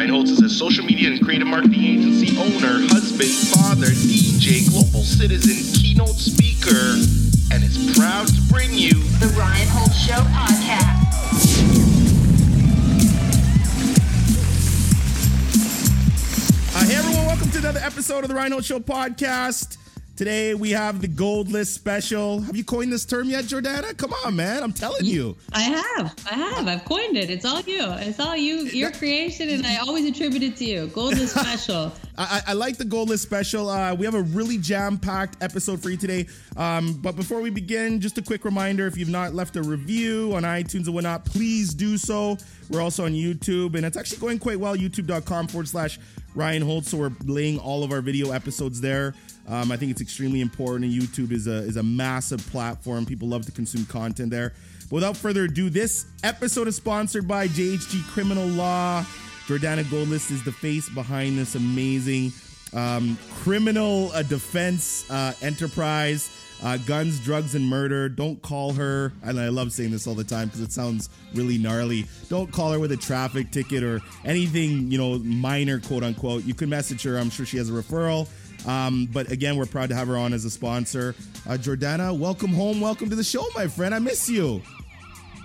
Ryan Holtz is a social media and creative marketing agency owner, husband, father, DJ, global citizen, keynote speaker, and is proud to bring you The Ryan Holtz Show podcast. Uh, hey everyone, welcome to another episode of the Rhino Show podcast. Today we have the Gold List special. Have you coined this term yet, Jordana? Come on, man. I'm telling you. I have. I have. I've coined it. It's all you. It's all you, your creation, and I always attribute it to you. Gold is special. I, I, like the Gold List special. Uh, we have a really jam-packed episode for you today. Um, but before we begin, just a quick reminder: if you've not left a review on iTunes and whatnot, please do so. We're also on YouTube, and it's actually going quite well. YouTube.com forward slash Ryan Holtz. So we're laying all of our video episodes there. Um, I think it's extremely important, and YouTube is a is a massive platform. People love to consume content there. But without further ado, this episode is sponsored by JHG Criminal Law. Jordana Goldlist is the face behind this amazing um, criminal uh, defense uh, enterprise. Uh, guns, drugs, and murder. Don't call her, and I love saying this all the time because it sounds really gnarly. Don't call her with a traffic ticket or anything, you know, minor, quote unquote. You can message her. I'm sure she has a referral. Um, but again, we're proud to have her on as a sponsor. Uh, Jordana, welcome home. Welcome to the show, my friend. I miss you.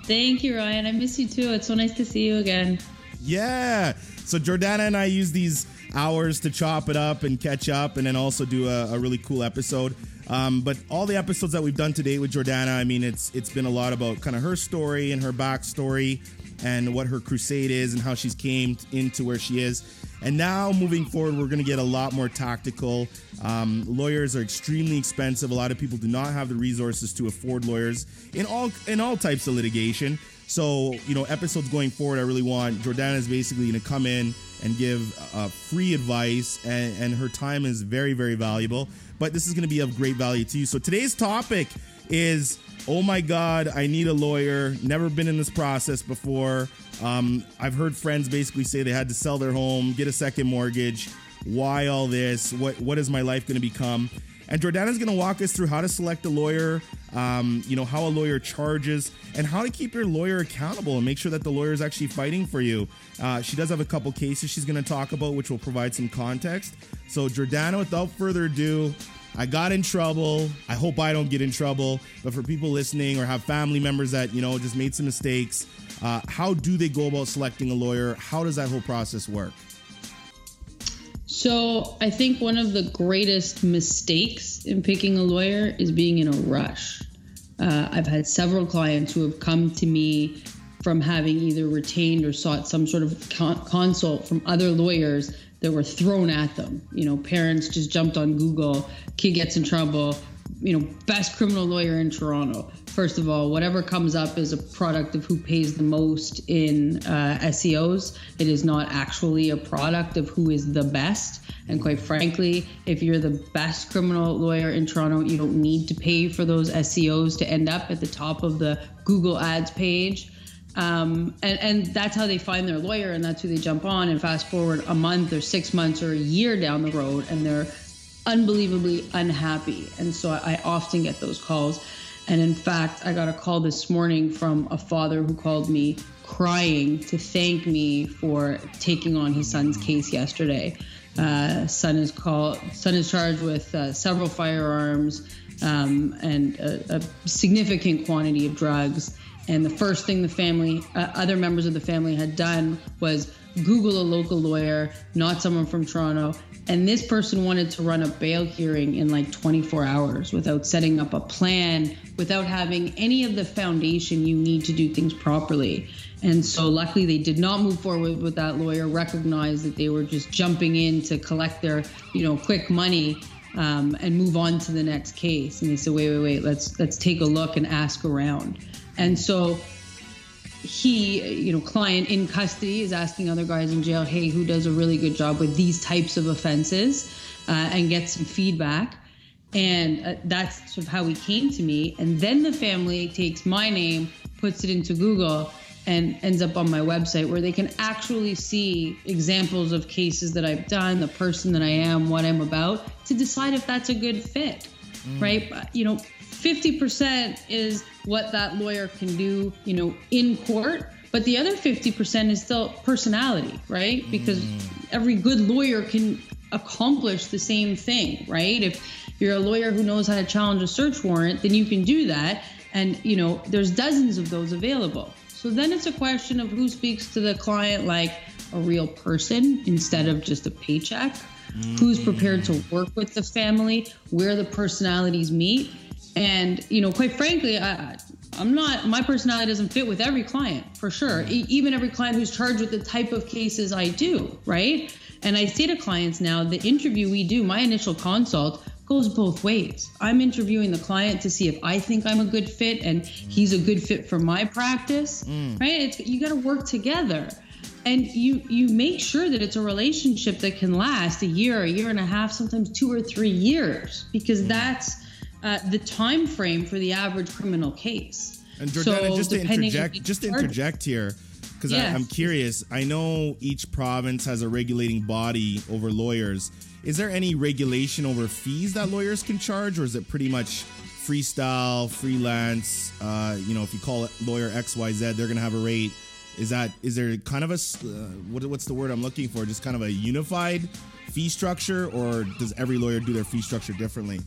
Thank you, Ryan. I miss you too. It's so nice to see you again. Yeah. So Jordana and I use these hours to chop it up and catch up, and then also do a, a really cool episode. Um, but all the episodes that we've done today with Jordana, I mean, it's it's been a lot about kind of her story and her backstory, and what her crusade is, and how she's came into where she is. And now moving forward, we're going to get a lot more tactical. Um, lawyers are extremely expensive. A lot of people do not have the resources to afford lawyers in all in all types of litigation. So, you know, episodes going forward, I really want Jordana is basically going to come in and give uh, free advice, and, and her time is very, very valuable. But this is going to be of great value to you. So, today's topic is oh my God, I need a lawyer. Never been in this process before. Um, I've heard friends basically say they had to sell their home, get a second mortgage. Why all this? What What is my life going to become? And Jordana's going to walk us through how to select a lawyer, um, you know, how a lawyer charges, and how to keep your lawyer accountable and make sure that the lawyer is actually fighting for you. Uh, she does have a couple cases she's going to talk about, which will provide some context. So, Jordana, without further ado, I got in trouble. I hope I don't get in trouble. But for people listening or have family members that, you know, just made some mistakes, uh, how do they go about selecting a lawyer? How does that whole process work? So, I think one of the greatest mistakes in picking a lawyer is being in a rush. Uh, I've had several clients who have come to me from having either retained or sought some sort of con- consult from other lawyers that were thrown at them. You know, parents just jumped on Google, kid gets in trouble, you know, best criminal lawyer in Toronto. First of all, whatever comes up is a product of who pays the most in uh, SEOs. It is not actually a product of who is the best. And quite frankly, if you're the best criminal lawyer in Toronto, you don't need to pay for those SEOs to end up at the top of the Google Ads page. Um, and, and that's how they find their lawyer, and that's who they jump on. And fast forward a month or six months or a year down the road, and they're unbelievably unhappy. And so I often get those calls. And in fact, I got a call this morning from a father who called me crying to thank me for taking on his son's case yesterday. Uh, son is called. Son is charged with uh, several firearms um, and a, a significant quantity of drugs. And the first thing the family, uh, other members of the family had done was Google a local lawyer, not someone from Toronto. And this person wanted to run a bail hearing in like 24 hours without setting up a plan, without having any of the foundation you need to do things properly. And so, luckily, they did not move forward with that lawyer, recognized that they were just jumping in to collect their, you know, quick money um, and move on to the next case. And they said, wait, wait, wait, let's let's take a look and ask around. And so he, you know, client in custody is asking other guys in jail, hey, who does a really good job with these types of offenses, uh, and get some feedback. And uh, that's sort of how he came to me. And then the family takes my name, puts it into Google, and ends up on my website where they can actually see examples of cases that I've done, the person that I am, what I'm about, to decide if that's a good fit, mm. right? You know, 50% is what that lawyer can do, you know, in court, But the other 50% is still personality, right? Because mm. every good lawyer can accomplish the same thing, right? If you're a lawyer who knows how to challenge a search warrant, then you can do that. And, you know, there's dozens of those available. So then it's a question of who speaks to the client like a real person instead of just a paycheck. Who's prepared to mm. work with the family, where the personalities meet. And, you know, quite frankly, I, I'm not, my personality doesn't fit with every client for sure. E- even every client who's charged with the type of cases I do, right? And I say to clients now, the interview we do, my initial consult, goes both ways. I'm interviewing the client to see if I think I'm a good fit and he's a good fit for my practice, mm. right? It's you got to work together. And you you make sure that it's a relationship that can last a year, a year and a half, sometimes 2 or 3 years because mm. that's uh, the time frame for the average criminal case. And Jordana, So just to interject, just to interject here, because Yes. I'm curious. I know each province has a regulating body over lawyers. Is there any regulation over fees that lawyers can charge, or is it pretty much freestyle, freelance? Uh, you know, if you call it lawyer X Y Z, they're gonna have a rate. Is that is there kind of a uh, what, what's the word I'm looking for? Just kind of a unified fee structure, or does every lawyer do their fee structure differently?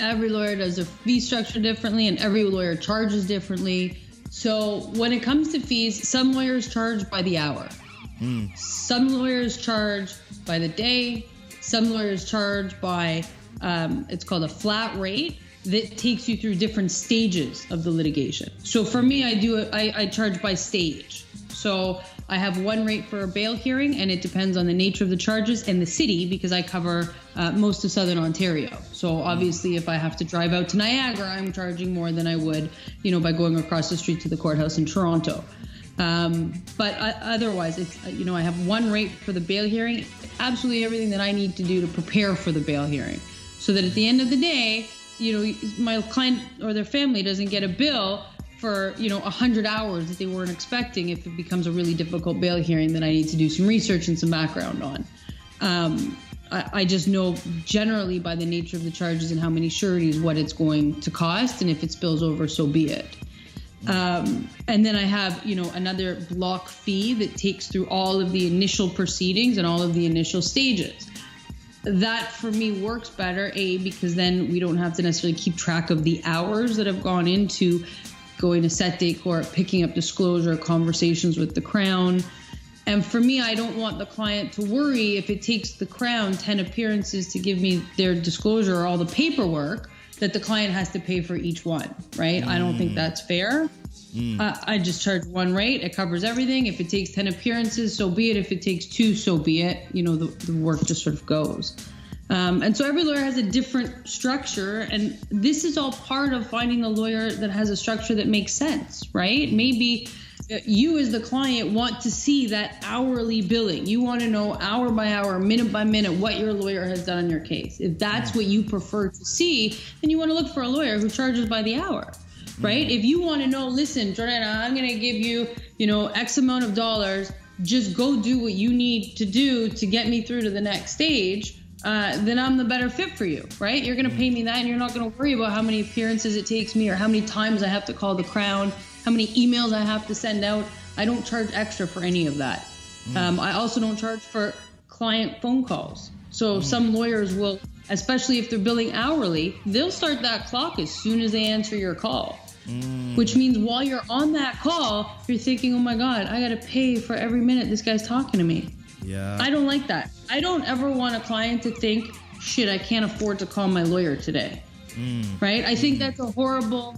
Every lawyer does a fee structure differently and every lawyer charges differently. So when it comes to fees, some lawyers charge by the hour. Some lawyers charge by the day. Some lawyers charge by um, it's called a flat rate that takes you through different stages of the litigation. So for me, I do, I, I charge by stage. So I have one rate for a bail hearing, and it depends on the nature of the charges and the city because I cover uh, most of Southern Ontario. So obviously, if I have to drive out to Niagara, I'm charging more than I would, you know, by going across the street to the courthouse in Toronto. Um, but uh, otherwise, it's uh, you know I have one rate for the bail hearing, absolutely everything that I need to do to prepare for the bail hearing, so that at the end of the day, you know, my client or their family doesn't get a bill for you know 100 hours that they weren't expecting if it becomes a really difficult bail hearing that I need to do some research and some background on. Um, I, I just know generally by the nature of the charges and how many sureties what it's going to cost, and if it spills over, so be it. Um, and then I have, you know, another block fee that takes through all of the initial proceedings and all of the initial stages. That for me works better, A, because then we don't have to necessarily keep track of the hours that have gone into going to set date court, picking up disclosure, conversations with the Crown. And for me, I don't want the client to worry if it takes the Crown 10 appearances to give me their disclosure or all the paperwork that the client has to pay for each one, right? I don't think that's fair. Uh, I just charge one rate. It covers everything. If it takes 10 appearances, so be it. If it takes two, so be it. You know, the, the work just sort of goes. Um, and so every lawyer has a different structure. And this is all part of finding a lawyer that has a structure that makes sense, right? Maybe uh, you, as the client, want to see that hourly billing. You want to know hour by hour, minute by minute, what your lawyer has done on your case. If that's what you prefer to see, then you want to look for a lawyer who charges by the hour right? If you want to know, listen, Jordana, I'm going to give you, you know, X amount of dollars. Just go do what you need to do to get me through to the next stage. Uh, then I'm the better fit for you, right? You're going to pay me that, and you're not going to worry about how many appearances it takes me or how many times I have to call the crown, how many emails I have to send out. I don't charge extra for any of that. Um, I also don't charge for client phone calls. So some lawyers will, especially if they're billing hourly, they'll start that clock as soon as they answer your call. Which means while you're on that call, you're thinking, oh my God, I got to pay for every minute this guy's talking to me. Yeah. I don't like that. I don't ever want a client to think, shit, I can't afford to call my lawyer today. Mm. Right? I think that's a horrible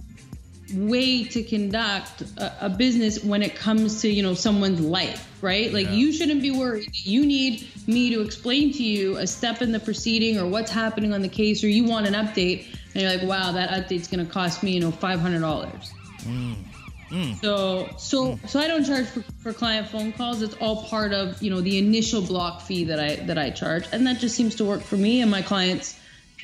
way to conduct a, a business when it comes to, you know, someone's life, right? Like you shouldn't be worried. that You need me to explain to you a step in the proceeding or what's happening on the case or you want an update and you're like, wow, that update's going to cost me, you know, $500. Mm. So, so, mm. so I don't charge for, for client phone calls. It's all part of, you know, the initial block fee that I, that I charge. And that just seems to work for me and my clients,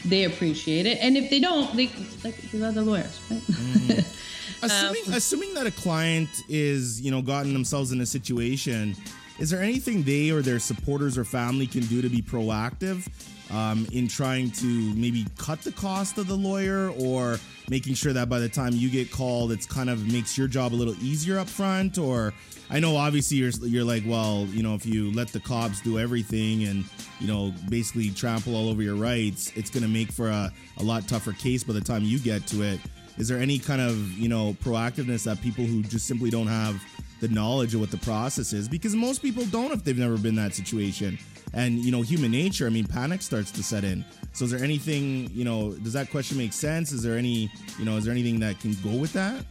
they appreciate it. And if they don't, they, like, they're other lawyers, right? Mm. assuming um, assuming that a client is you know gotten themselves in a situation is there anything they or their supporters or family can do to be proactive um, in trying to maybe cut the cost of the lawyer or making sure that by the time you get called, it's kind of makes your job a little easier up front? Or I know obviously you're you're like, well, you know, if you let the cops do everything and you know basically trample all over your rights, it's going to make for a, a lot tougher case by the time you get to it. Is there any kind of you know proactiveness that people who just simply don't have the knowledge of what the process is? Because most people don't if they've never been that situation and you know human nature i mean panic starts to set in so is there anything you know does that question make sense is there any you know is there anything that can go with that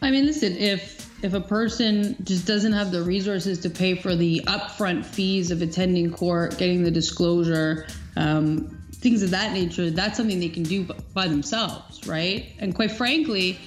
I mean, listen, if if a person just doesn't have the resources to pay for the upfront fees of attending court, getting the disclosure, um, things of that nature, that's something they can do by themselves, right? And quite frankly,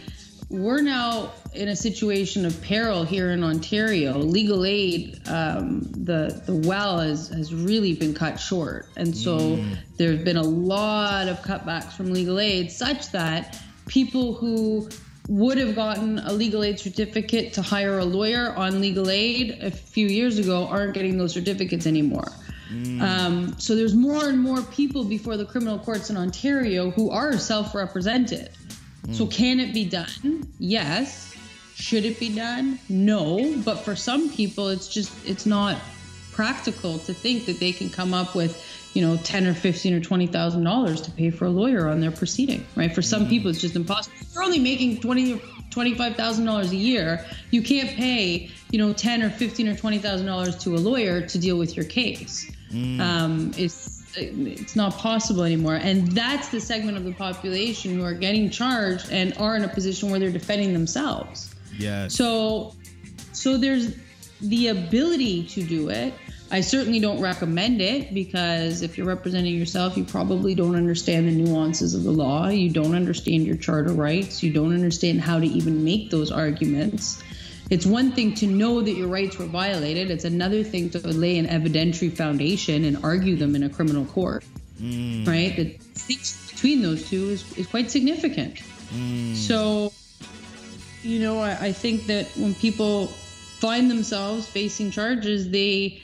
we're now in a situation of peril here in Ontario. Legal aid, um, the the well has has really been cut short, and so there's been a lot of cutbacks from legal aid, such that people who would have gotten a legal aid certificate to hire a lawyer on legal aid a few years ago aren't getting those certificates anymore. Um, so there's more and more people before the criminal courts in Ontario who are self-represented. So mm. can it be done? Yes. Should it be done? No. But for some people, it's just it's not practical to think that they can come up with, you know, ten or fifteen or twenty thousand dollars to pay for a lawyer on their proceeding. Right? For some mm-hmm. people, it's just impossible. If you're only making twenty or twenty-five thousand dollars a year. You can't pay, you know, ten or fifteen or twenty thousand dollars to a lawyer to deal with your case. Mm. Um, it's it's not possible anymore. And that's the segment of the population who are getting charged and are in a position where they're defending themselves. Yes. So so there's the ability to do it. I certainly don't recommend it because if you're representing yourself you probably don't understand the nuances of the law. You don't understand your charter rights. You don't understand how to even make those arguments it's one thing to know that your rights were violated. It's another thing to lay an evidentiary foundation and argue them in a criminal court. Mm. Right? The distinction between those two is, is quite significant. Mm. So, you know, I, I think that when people find themselves facing charges, they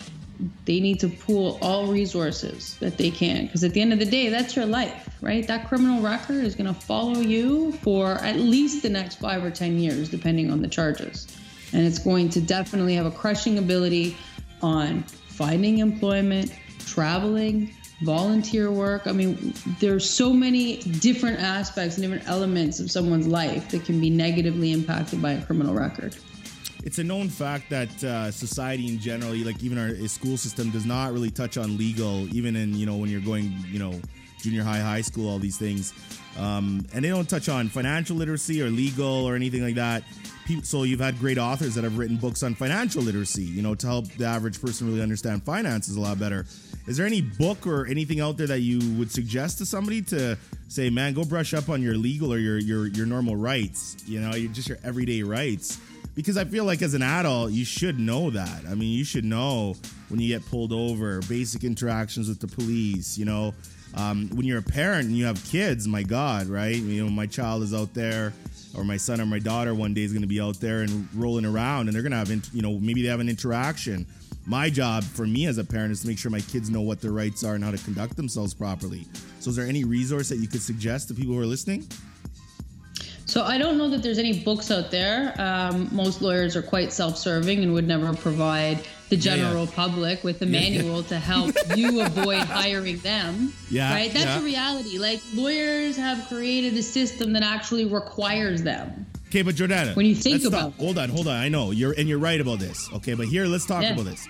they need to pool all resources that they can because at the end of the day that's your life right that criminal record is going to follow you for at least the next five or ten years depending on the charges and it's going to definitely have a crushing ability on finding employment traveling volunteer work. I mean there's so many different aspects and different elements of someone's life that can be negatively impacted by a criminal record. It's a known fact that uh, society in general, like even our school system, does not really touch on legal, even in you know when you're going, you know, junior high, high school, all these things, um, and they don't touch on financial literacy or legal or anything like that. So you've had great authors that have written books on financial literacy, you know, to help the average person really understand finances a lot better. Is there any book or anything out there that you would suggest to somebody to say, man, go brush up on your legal or your your your normal rights, you know, your, just your everyday rights? because I feel like as an adult, you should know that. I mean, you should know when you get pulled over, basic interactions with the police, you know. Um, when you're a parent and you have kids, my God, right? You know, my child is out there, or my son or my daughter one day is going to be out there and rolling around, and they're going to have, you know, maybe they have an interaction. My job for me as a parent is to make sure my kids know what their rights are and how to conduct themselves properly. So, is there any resource that you could suggest to people who are listening? So I don't know that there's any books out there. Um, most lawyers are quite self-serving and would never provide the Yeah, yeah. general public with a Yeah, yeah. manual to help you avoid hiring them. Yeah, Right? That's yeah. a reality. Like lawyers have created a system that actually requires them. Okay, but Jordana, When you think about stop. hold on, hold on. I know you're and you're right about this. Okay, but here let's talk Yeah. about this.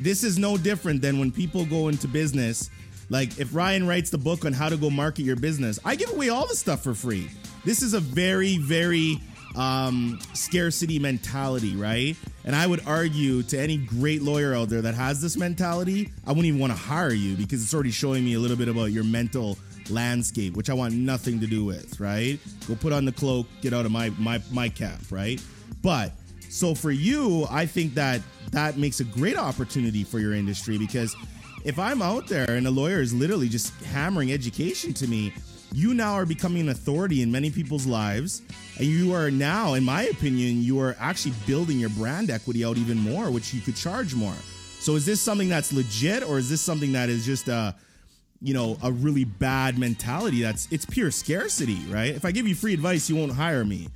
This is no different than when people go into business. Like if Ryan writes the book on how to go market your business, I give away all the stuff for free. This is a very, very um, scarcity mentality, right? And I would argue to any great lawyer out there that has this mentality, I wouldn't even want to hire you because it's already showing me a little bit about your mental landscape, which I want nothing to do with, right? Go put on the cloak, get out of my my my cap, right? But so for you, I think that that makes a great opportunity for your industry because if I'm out there and a lawyer is literally just hammering education to me, you now are becoming an authority in many people's lives. And you are now, in my opinion, you are actually building your brand equity out even more, which you could charge more. So is this something that's legit or is this something that is just a you know, a really bad mentality that's it's pure scarcity, right? If I give you free advice, you won't hire me.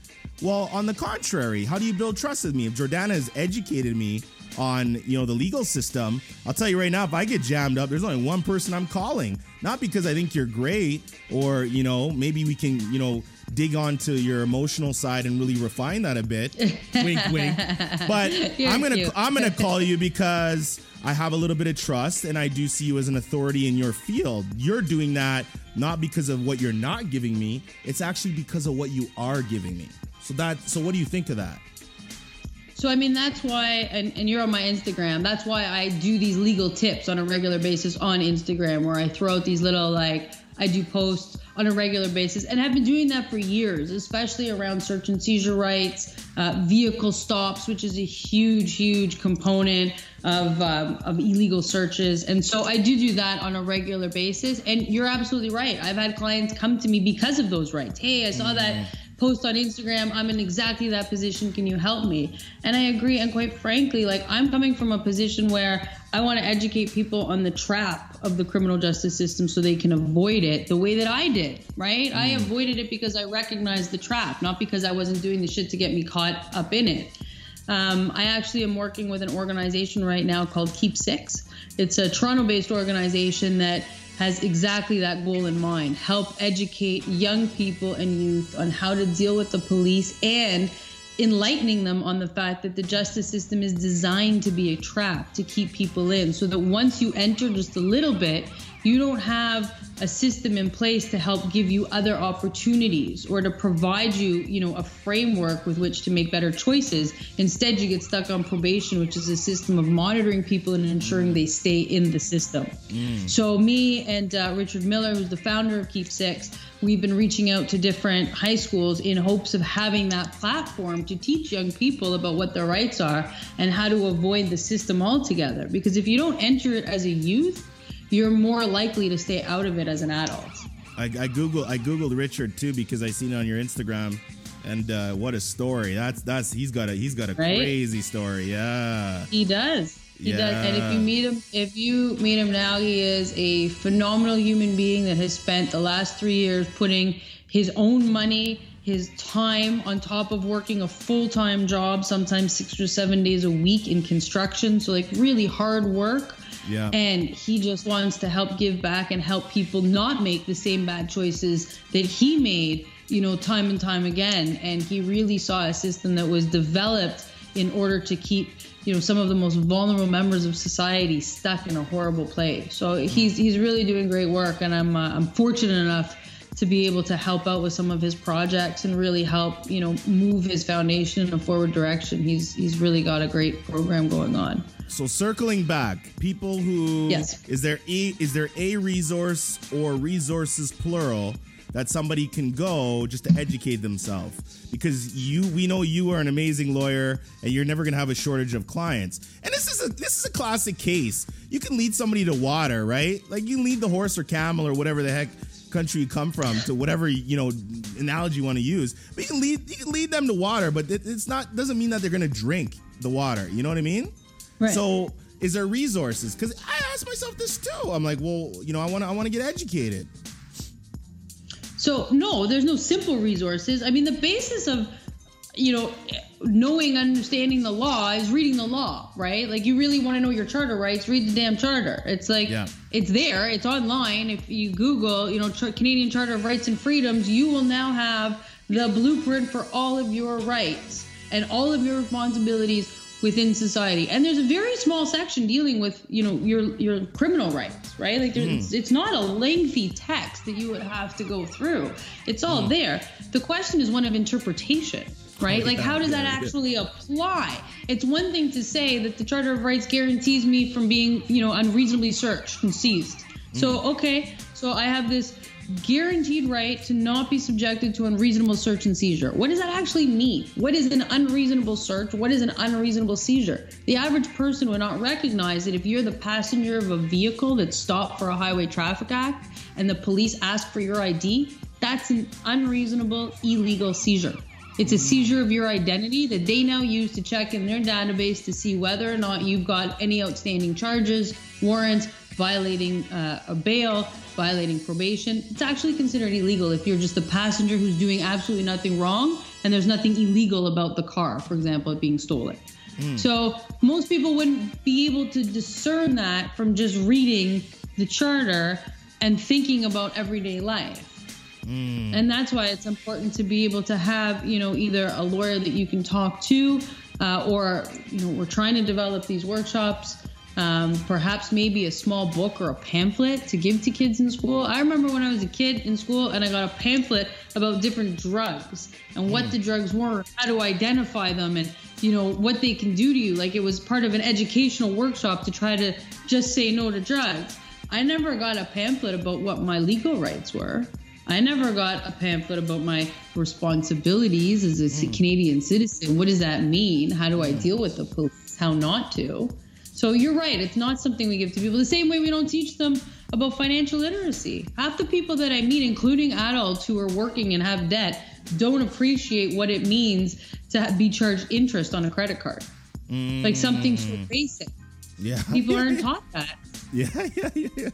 Well, on the contrary, how do you build trust with me? If Jordana has educated me on, you know, the legal system, I'll tell you right now, if I get jammed up, there's only one person I'm calling. Not because I think you're great or, you know, maybe we can, you know, dig onto your emotional side and really refine that a bit. wink wink. But You're I'm to cute. I'm to call you because I have a little bit of trust and I do see you as an authority in your field. You're doing that not because of what you're not giving me, it's actually because of what you are giving me. So that so what do you think of that? So I mean that's why and, and you're on my Instagram. That's why I do these legal tips on a regular basis on Instagram where I throw out these little like I do posts on a regular basis and have been doing that for years, especially around search and seizure rights, uh, vehicle stops, which is a huge, huge component of um, of illegal searches. And so I do do that on a regular basis. And you're absolutely right. I've had clients come to me because of those rights. Hey, I saw that post on Instagram. I'm in exactly that position. Can you help me? And I agree. And quite frankly, like I'm coming from a position where I want to educate people on the trap of the criminal justice system so they can avoid it the way that I did, right? I avoided it because I recognized the trap, not because I wasn't doing the shit to get me caught up in it. Um, I actually am working with an organization right now called Keep Six. It's a Toronto based organization that has exactly that goal in mind. Help educate young people and youth on how to deal with the police and enlightening them on the fact that the justice system is designed to be a trap to keep people in so that once you enter just a little bit you don't have a system in place to help give you other opportunities or to provide you you know a framework with which to make better choices. Instead you get stuck on probation which is a system of monitoring people and ensuring they stay in the system. So me and uh, Richard Miller who's the founder of Keep Six we've been reaching out to different high schools in hopes of having that platform to teach young people about what their rights are and how to avoid the system altogether. Because if you don't enter it as a youth you're more likely to stay out of it as an adult. I, I Google I googled Richard too because I seen it on your Instagram, and uh, what a story! That's that's he's got a he's got a Right? crazy story. Yeah, He does. He does. And if you meet him, if you meet him now, he is a phenomenal human being that has spent the last three years putting his own money, his time on top of working a full-time job, sometimes six or seven days a week in construction. So like really hard work. Yeah. And he just wants to help give back and help people not make the same bad choices that he made, you know, time and time again. And he really saw a system that was developed in order to keep, you know, some of the most vulnerable members of society stuck in a horrible place. So he's he's really doing great work, and I'm uh, I'm fortunate enough to be able to help out with some of his projects and really help, you know, move his foundation in a forward direction. He's he's really got a great program going on. So circling back, people who Yes. is there a is there a resource or resources plural that somebody can go just to educate themselves? Because you we know you are an amazing lawyer and you're never gonna have a shortage of clients. And this is a this is a classic case. You can lead somebody to water, right? Like you can lead the horse or camel or whatever the heck country you come from to whatever you know analogy you want to use. But you can lead you can lead them to water, but it, it's not doesn't mean that they're gonna drink the water. You know what I mean? Right. So is there resources? Because I ask myself this too. I'm like, well, you know, I want to I want to get educated. So no, there's no simple resources. I mean, the basis of you know knowing, understanding the law is reading the law, right? Like you really want to know your charter rights, read the damn charter. It's like Yeah. it's there, it's online. If you Google, you know, Canadian Charter of Rights and Freedoms, you will now have the blueprint for all of your rights and all of your responsibilities within society. And there's a very small section dealing with, you know, your your criminal rights, right? Like there's, hmm. it's, not a lengthy text that you would have to go through. It's all hmm. there. The question is one of interpretation, right? Like how does that actually apply? It's one thing to say that the Charter of Rights guarantees me from being, you know, unreasonably searched and seized. So hmm. okay, so I have this guaranteed right to not be subjected to unreasonable search and seizure. What does that actually mean? What is an unreasonable search? What is an unreasonable seizure? The average person would not recognize that if you're the passenger of a vehicle that's stopped for a highway traffic act and the police ask for your ID, that's an unreasonable, illegal seizure. It's a seizure of your identity that they now use to check in their database to see whether or not you've got any outstanding charges, warrants, violating uh, a bail, violating probation. It's actually considered illegal if you're just a passenger who's doing absolutely nothing wrong and there's nothing illegal about the car, for example, it being stolen. So most people wouldn't be able to discern that from just reading the charter and thinking about everyday life. And that's why it's important to be able to have, you know, either a lawyer that you can talk to, uh, or, you know, we're trying to develop these workshops. Um, perhaps maybe a small book or a pamphlet to give to kids in school. I remember when I was a kid in school and I got a pamphlet about different drugs and what the drugs were, how to identify them, and you know what they can do to you. Like it was part of an educational workshop to try to just say no to drugs. I never got a pamphlet about what my legal rights were. I never got a pamphlet about my responsibilities as a c- Canadian citizen. What does that mean? How do I deal with the police? How not to? So you're right. It's not something we give to people. The same way we don't teach them about financial literacy. Half the people that I meet, including adults who are working and have debt, don't appreciate what it means to be charged interest on a credit card. Like something so mm. basic. Yeah. People aren't taught that. Yeah, yeah, yeah, yeah.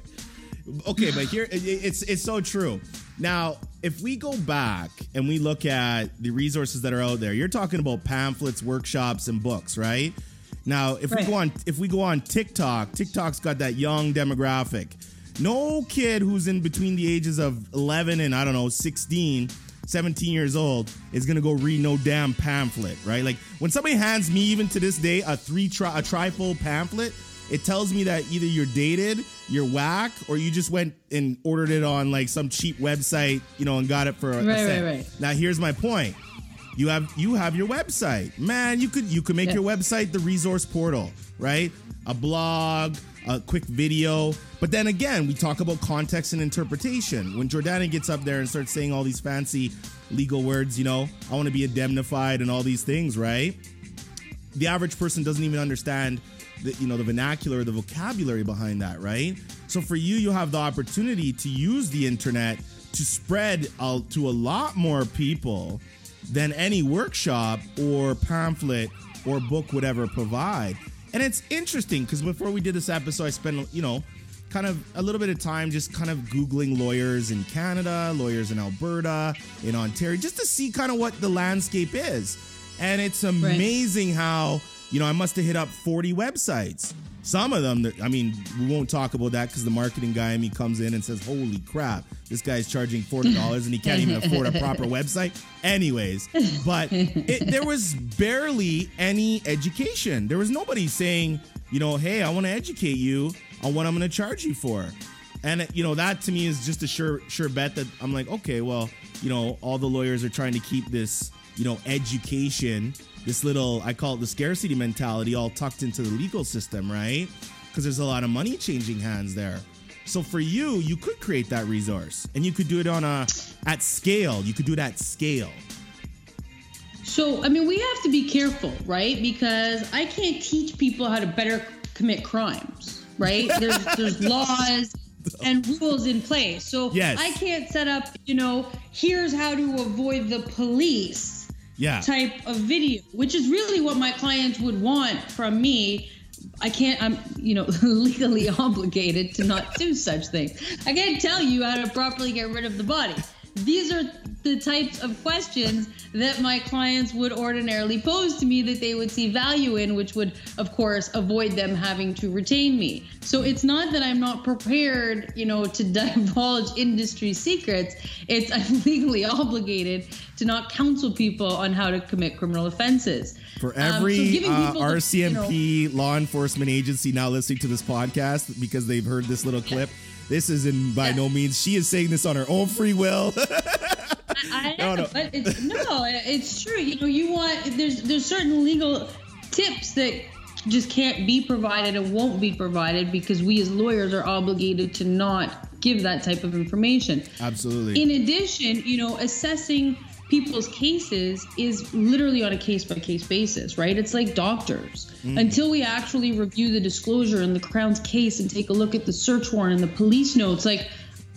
Okay, but here it's it's so true. Now, if we go back and we look at the resources that are out there, you're talking about pamphlets, workshops, and books, right? Now, if we go on if we go on TikTok, TikTok's got that young demographic. No kid who's in between the ages of 11 and I don't know, 16, 17 years old is going to go read no damn pamphlet, right? Like when somebody hands me even to this day a three tri- a trifold pamphlet, it tells me that either you're dated, you're whack, or you just went and ordered it on like some cheap website, you know, and got it for a, a Right, cent. right, right. Now here's my point. You have you have your website. Man, you could you could make Yeah. your website the resource portal, right? A blog, a quick video. But then again, we talk about context and interpretation. When Jordana gets up there and starts saying all these fancy legal words, you know, I want to be indemnified and all these things, right? the average person doesn't even understand the you know the vernacular the vocabulary behind that right so for you you have the opportunity to use the internet to spread out to a lot more people than any workshop or pamphlet or book would ever provide. And it's interesting because before we did this episode i spent you know kind of a little bit of time just kind of googling lawyers in Canada lawyers in Alberta in Ontario just to see kind of what the landscape is. And it's amazing how, you know, I must have hit up 40 websites. Some of them, I mean, we won't talk about that because the marketing guy in me comes in and says, holy crap, this guy's charging $40 and he can't even afford a proper website. Anyways, but it, there was barely any education. There was nobody saying, you know, hey, I want to educate you on what I'm going to charge you for. And you know that to me is just a sure sure bet that I'm like, okay, well, you know, all the lawyers are trying to keep this, you know, education, this little I call it the scarcity mentality, all tucked into the legal system, right? Because there's a lot of money changing hands there. So for you, you could create that resource, and you could do it on a at scale. You could do it at scale. So, I mean, we have to be careful, right? Because I can't teach people how to better commit crimes, right? There's there's laws and rules in place. So Yes. I can't set up, you know, here's how to avoid the police Yeah. type of video, which is really what my clients would want from me. I can't, I'm, you know, legally obligated to not do such things. I can't tell you how to properly get rid of the body. These are the types of questions that my clients would ordinarily pose to me that they would see value in, which would, of course, avoid them having to retain me. So it's not that I'm not prepared, you know, to divulge industry secrets. It's I'm legally obligated to not counsel people on how to commit criminal offenses. For Um, so every uh, people the- RCMP law enforcement agency now listening to this podcast because they've heard this little clip, this isn't by Yeah. no means she is saying this on her own free will. I No, no. but it's, no, it's true. You know, you want there's there's certain legal tips that just can't be provided and won't be provided because we as lawyers are obligated to not give that type of information. Absolutely. In addition, you know, assessing people's cases is literally on a case by case basis, right? It's like doctors. Mm. Until we actually review the disclosure in the Crown's case and take a look at the search warrant and the police notes, like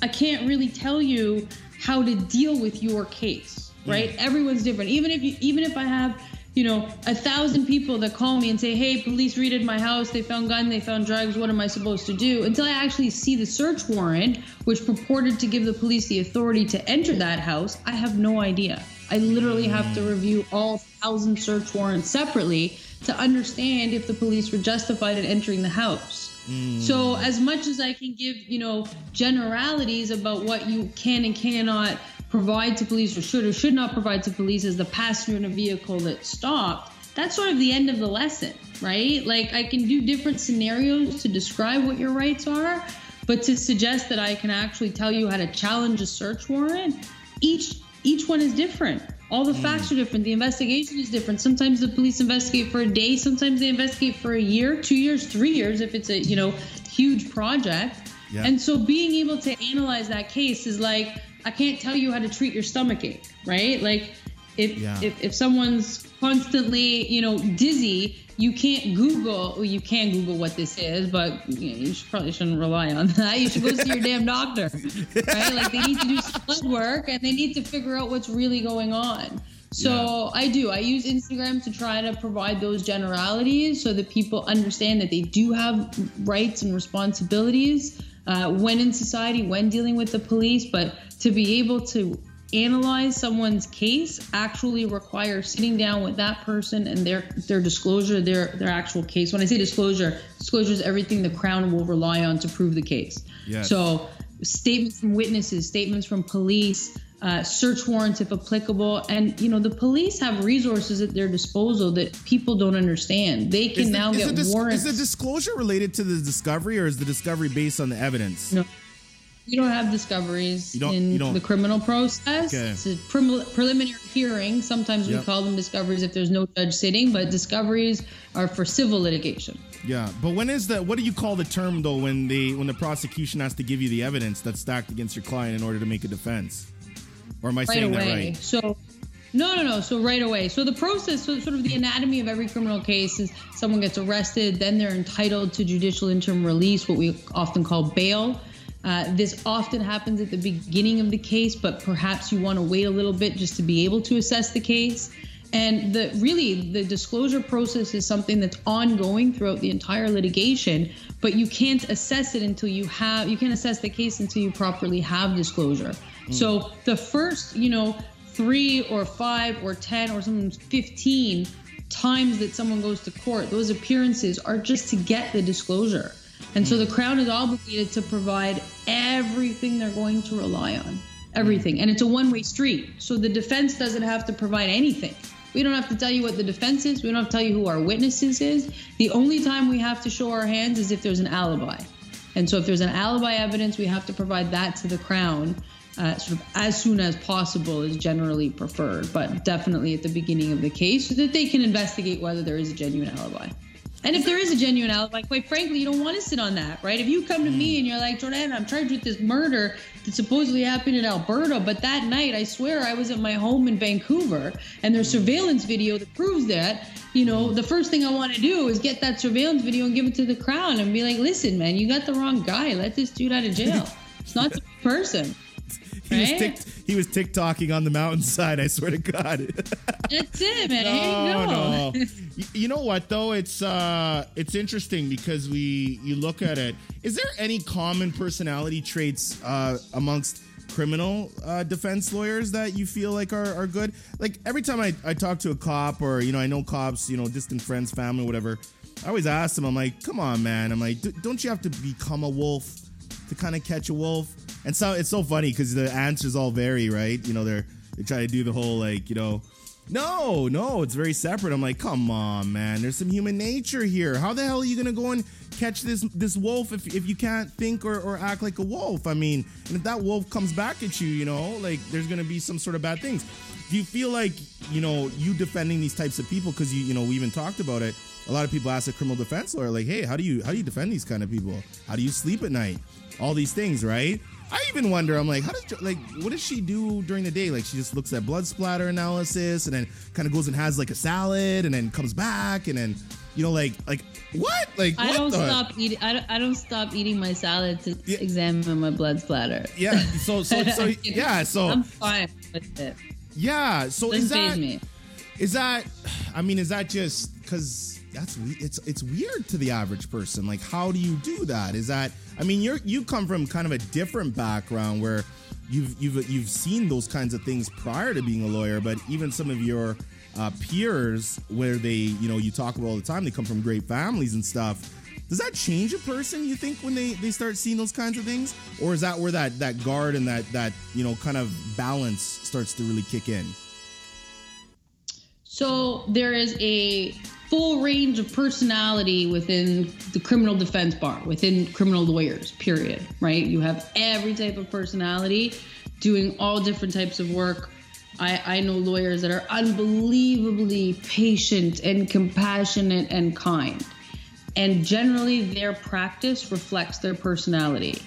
I can't really tell you how to deal with your case, mm. right? Everyone's different. Even if you, even if I have, you know, a thousand people that call me and say, "Hey, police raided my house. They found gun. They found drugs. What am I supposed to do?" Until I actually see the search warrant, which purported to give the police the authority to enter that house, I have no idea. I literally have to review all thousand search warrants separately to understand if the police were justified in entering the house. Hmm. So as much as I can give, you know, generalities about what you can and cannot provide to police or should or should not provide to police as the passenger in a vehicle that stopped, that's sort of the end of the lesson, right? Like I can do different scenarios to describe what your rights are, but to suggest that I can actually tell you how to challenge a search warrant, each each one is different. All the mm. facts are different. The investigation is different. Sometimes the police investigate for a day. Sometimes they investigate for a year, two years, three years if it's a you know huge project. Yeah. And so being able to analyze that case is like I can't tell you how to treat your stomach ache, right? Like if Yeah. if, if someone's constantly you know dizzy, you can't Google. Well, you can Google what this is, but you, know, you should, probably shouldn't rely on that. You should go see your damn doctor, right? Like they need to do some blood work and they need to figure out what's really going on. So I do. I use Instagram to try to provide those generalities so that people understand that they do have rights and responsibilities uh, when in society, when dealing with the police. But to be able to analyze someone's case actually requires sitting down with that person and their their disclosure, their their actual case. When I say disclosure, disclosure is everything the crown will rely on to prove the case. Yes. So statements from witnesses, statements from police, uh, search warrants if applicable, and you know the police have resources at their disposal that people don't understand. They can the- now get dis- warrants. Is the disclosure related to the discovery, or is the discovery based on the evidence? No. We don't have discoveries You don't- in you don't- the criminal process. Okay. It's a prem- preliminary hearing. Sometimes we Yep. call them discoveries if there's no judge sitting, but discoveries are for civil litigation. Yeah, but when is the what do you call the term though when the when the prosecution has to give you the evidence that's stacked against your client in order to make a defense? Or am I right saying away. that right? So, no, no, no. So right away. So the process, so sort of the anatomy of every criminal case is someone gets arrested, then they're entitled to judicial interim release, what we often call bail. Uh, this often happens at the beginning of the case, but perhaps you want to wait a little bit just to be able to assess the case. And the really the disclosure process is something that's ongoing throughout the entire litigation, but you can't assess it until you have you can't assess the case until you properly have disclosure. Hmm. So the first, you know, three or five or ten or sometimes fifteen times that someone goes to court, those appearances are just to get the disclosure. And so the hmm. crown is obligated to provide everything they're going to rely on. Everything. And it's a one way street. So the defense doesn't have to provide anything. We don't have to tell you what the defense is. We don't have to tell you who our witnesses is. The only time we have to show our hands is if there's an alibi. And so if there's an alibi evidence, we have to provide that to the crown. Uh, sort of as soon as possible is generally preferred, but definitely at the beginning of the case so that they can investigate whether there is a genuine alibi. And if there is a genuine alibi, quite frankly, you don't want to sit on that, right? If you come to me and you're like, Jordan, I'm charged with this murder that supposedly happened in Alberta, but that night I swear I was at my home in Vancouver and there's surveillance video that proves that, you know, the first thing I want to do is get that surveillance video and give it to the crown and be like, listen, man, you got the wrong guy. Let this dude out of jail. It's not the person. He was Right? tick, he was TikToking on the mountainside. I swear to God. That's it, man. no, no. you know what though? It's uh, it's interesting because we you look at it. Is there any common personality traits uh, amongst criminal uh, defense lawyers that you feel like are, are good? Like every time I, I talk to a cop or you know I know cops, you know distant friends, family, whatever. I always ask them. I'm like, come on, man. I'm like, "D- don't you have to become a wolf to kind of catch a wolf? And so it's so funny because the answers all vary, right? You know, they're they try to do the whole like, you know, no, no, it's very separate. I'm like, come on, man. There's some human nature here. How the hell are you gonna go and catch this this wolf if, if you can't think or, or act like a wolf? I mean, and if that wolf comes back at you, you know, like there's gonna be some sort of bad things. Do you feel like you know you defending these types of people because you you know we even talked about it? A lot of people ask a criminal defense lawyer like, hey, how do you how do you defend these kind of people? How do you sleep at night? All these things, right? I even wonder. I'm like, how does like what does she do during the day? Like she just looks at blood splatter analysis and then kind of goes and has like a salad and then comes back and then you know, like like what? Like I what don't the- stop eating. I don't, I don't stop eating my salad to Yeah. examine my blood splatter. Yeah. So so so yeah. So I'm fine with it. yeah. So Doesn't is that me. is that? I mean, is that just because that's it's it's weird to the average person? Like, how do you do that? Is that? I mean, you're you come from kind of a different background where you've you've you've seen those kinds of things prior to being a lawyer, but even some of your uh, peers, where they you know you talk about all the time, they come from great families and stuff. Does that change a person? You think when they they start seeing those kinds of things, or is that where that that guard and that that you know kind of balance starts to really kick in? So there is a full range of personality within the criminal defense bar, within criminal lawyers, period, right? You have every type of personality doing all different types of work. I, I know lawyers that are unbelievably patient and compassionate and kind. And generally, their practice reflects their personality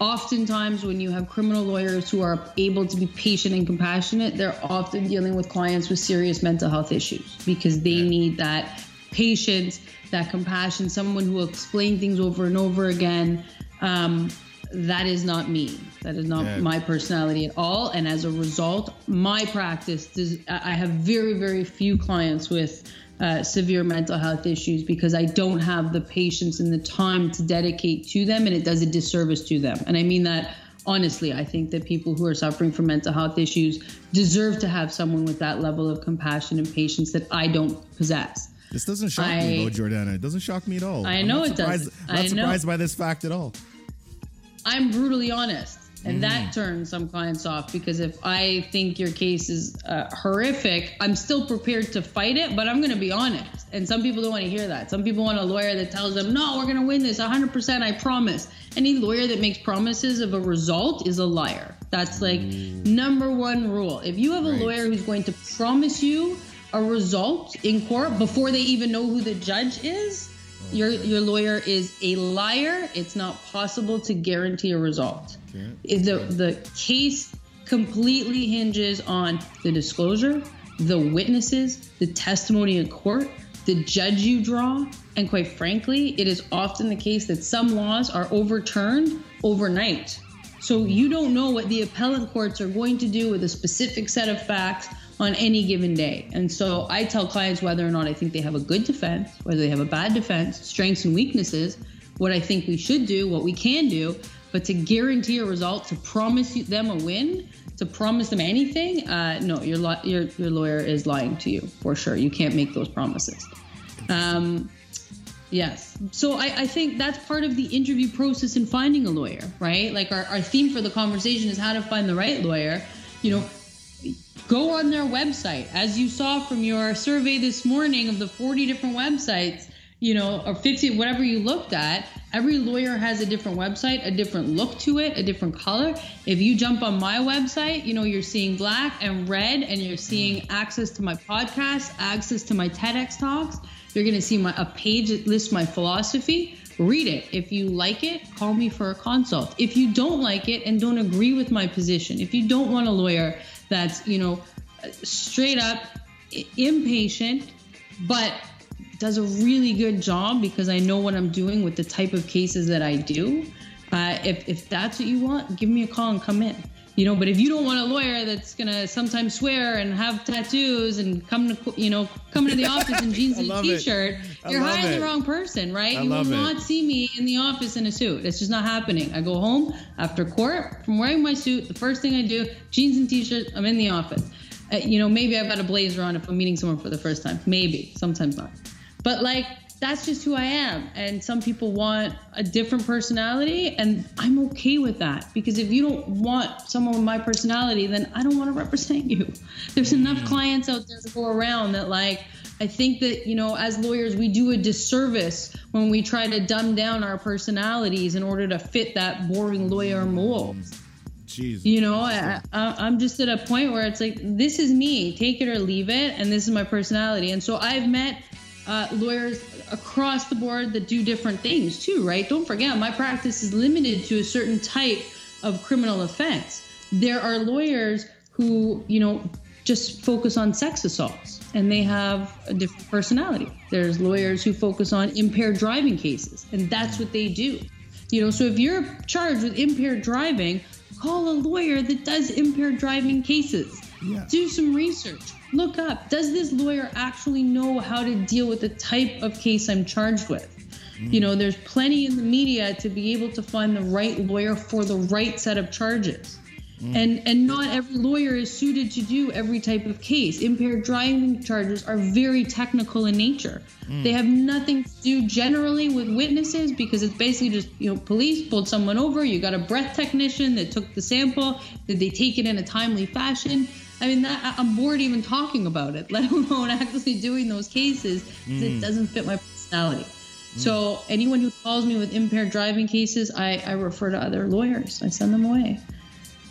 oftentimes when you have criminal lawyers who are able to be patient and compassionate they're often dealing with clients with serious mental health issues because they need that patience that compassion someone who will explain things over and over again. Um, that is not me. That is not Yeah. my personality at all. And as a result my practice does i I have very very few clients with uh, severe mental health issues because I don't have the patience and the time to dedicate to them, and it does a disservice to them. And I mean that honestly. I think that people who are suffering from mental health issues deserve to have someone with that level of compassion and patience that I don't possess. This doesn't shock I- me, though, Jordana. It doesn't shock me at all. I I'm know it surprised, doesn't. Not surprised by this fact at all. I'm brutally honest. And Mm. that turns some clients off because if I think your case is uh, horrific, I'm still prepared to fight it, but I'm going to be honest. And some people don't want to hear that. Some people want a lawyer that tells them, no, we're going to win this 100%, I promise. Any lawyer that makes promises of a result is a liar. That's like number one rule. If you have a Right. lawyer who's going to promise you a result in court before they even know who the judge is, your your lawyer is a liar. It's not possible to guarantee a result. Okay. The the case completely hinges on the disclosure, the witnesses, the testimony in court, the judge you draw, and quite frankly, it is often the case that some laws are overturned overnight. So you don't know what the appellate courts are going to do with a specific set of facts on any given day. And so I tell clients whether or not I think they have a good defense, whether they have a bad defense, strengths and weaknesses, what I think we should do, what we can do, but to guarantee a result, to promise them a win, to promise them anything, uh, no, your, your your lawyer is lying to you for sure. You can't make those promises. Um, Yes. So I, I think that's part of the interview process in finding a lawyer, right? Like our, our theme for the conversation is how to find the right lawyer. You know, go on their website. As you saw from your survey this morning of the 40 different websites, you know, or 50, whatever you looked at, every lawyer has a different website, a different look to it, a different color. If you jump on my website, you know, you're seeing black and red, and you're seeing access to my podcast, access to my TEDx talks. You're going to see my, a page that lists my philosophy. Read it. If you like it, call me for a consult. If you don't like it and don't agree with my position, if you don't want a lawyer that's, you know, straight up impatient, but does a really good job because I know what I'm doing with the type of cases that I do. Uh, if, if that's what you want, give me a call and come in. You know, but if you don't want a lawyer that's gonna sometimes swear and have tattoos and come to you know come to the office in jeans and a t-shirt, you're hiring it. the wrong person, right? I you will it. not see me in the office in a suit. It's just not happening. I go home after court from wearing my suit. The first thing I do, jeans and t-shirt. I'm in the office. Uh, you know, maybe I've got a blazer on if I'm meeting someone for the first time. Maybe, sometimes not. But like, that's just who I am. And some people want a different personality, and I'm okay with that because if you don't want someone with my personality, then I don't want to represent you. There's enough mm. clients out there to go around that like. I think that, you know, as lawyers, we do a disservice when we try to dumb down our personalities in order to fit that boring lawyer mm. mold. Jeez. You know, I, I, I'm just at a point where it's like, this is me, take it or leave it, and this is my personality. And so I've met uh, lawyers across the board that do different things too, right? Don't forget, my practice is limited to a certain type of criminal offense. There are lawyers who, you know, just focus on sex assaults and they have a different personality. There's lawyers who focus on impaired driving cases, and that's what they do. You know, so if you're charged with impaired driving, call a lawyer that does impaired driving cases. Yeah. Do some research. Look up does this lawyer actually know how to deal with the type of case I'm charged with? Mm. You know, there's plenty in the media to be able to find the right lawyer for the right set of charges. Mm. And and not every lawyer is suited to do every type of case. Impaired driving charges are very technical in nature. Mm. They have nothing to do generally with witnesses because it's basically just, you know, police pulled someone over, you got a breath technician that took the sample, did they take it in a timely fashion? I mean, that, I'm bored even talking about it, let alone actually doing those cases. 'cause It mm. doesn't fit my personality. So anyone who calls me with impaired driving cases, I, I refer to other lawyers. I send them away.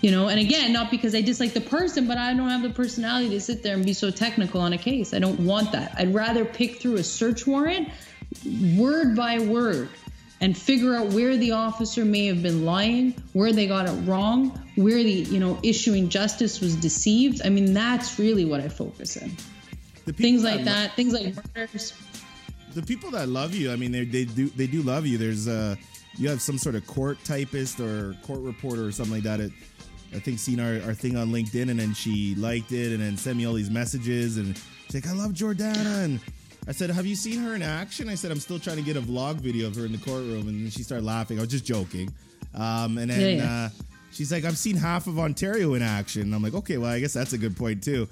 You know, and again, not because I dislike the person, but I don't have the personality to sit there and be so technical on a case. I don't want that. I'd rather pick through a search warrant word by word and figure out where the officer may have been lying, where they got it wrong, where the, you know, issuing justice was deceived. I mean, that's really what I focus in. Things like lo- that, things like murders. the people that love you, I mean, they they do they do love you. There's uh, you have some sort of court typist or court reporter or something like that. It, I think seen our, our thing on LinkedIn and then she liked it and then sent me all these messages and she's like, I love Jordana and I said, Have you seen her in action? I said, I'm still trying to get a vlog video of her in the courtroom and then she started laughing. I was just joking. Um, and then Yeah, yeah. Uh, she's like, I've seen half of Ontario in action. And I'm like, okay, well, I guess that's a good point too.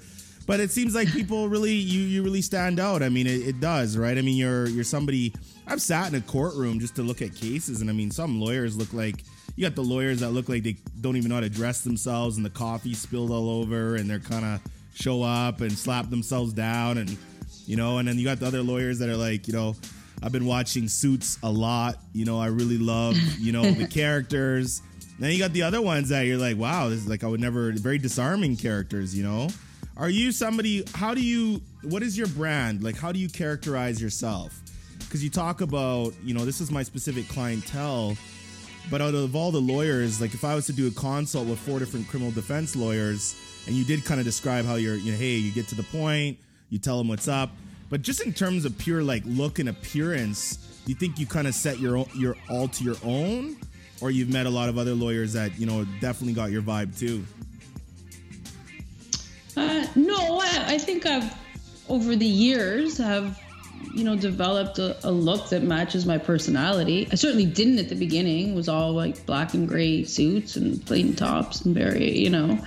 But it seems like people really you you really stand out. I mean, it, it does, right? I mean, you're you're somebody. I've sat in a courtroom just to look at cases, and I mean, some lawyers look like you got the lawyers that look like they don't even know how to dress themselves, and the coffee spilled all over, and they're kind of show up and slap themselves down, and you know, and then you got the other lawyers that are like, you know, I've been watching Suits a lot. You know, I really love you know the characters. Then you got the other ones that you're like, wow, this is like I would never very disarming characters, you know. Are you somebody how do you what is your brand? Like how do you characterize yourself? Cuz you talk about, you know, this is my specific clientele, but out of all the lawyers, like if I was to do a consult with four different criminal defense lawyers and you did kind of describe how you're, you know, hey, you get to the point, you tell them what's up, but just in terms of pure like look and appearance, do you think you kind of set your your all to your own or you've met a lot of other lawyers that, you know, definitely got your vibe too? Uh, no, I, I think I've over the years have you know developed a, a look that matches my personality. I certainly didn't at the beginning. It was all like black and gray suits and plain tops and very you know.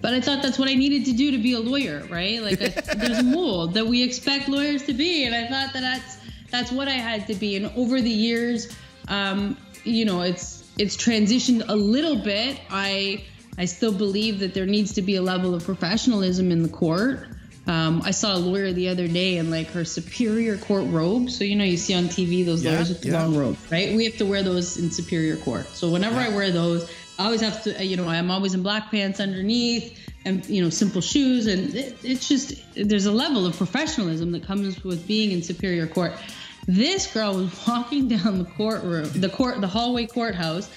But I thought that's what I needed to do to be a lawyer, right? Like I, there's a mold that we expect lawyers to be, and I thought that that's that's what I had to be. And over the years, um, you know, it's it's transitioned a little bit. I I still believe that there needs to be a level of professionalism in the court. Um, I saw a lawyer the other day in like her superior court robe. So you know you see on TV those Yeah, lawyers with the yeah. long robes, right? We have to wear those in superior court. So whenever I wear those, I always have to, you know, I'm always in black pants underneath and you know simple shoes, and it, it's just there's a level of professionalism that comes with being in superior court. This girl was walking down the courtroom, the court, the hallway courthouse,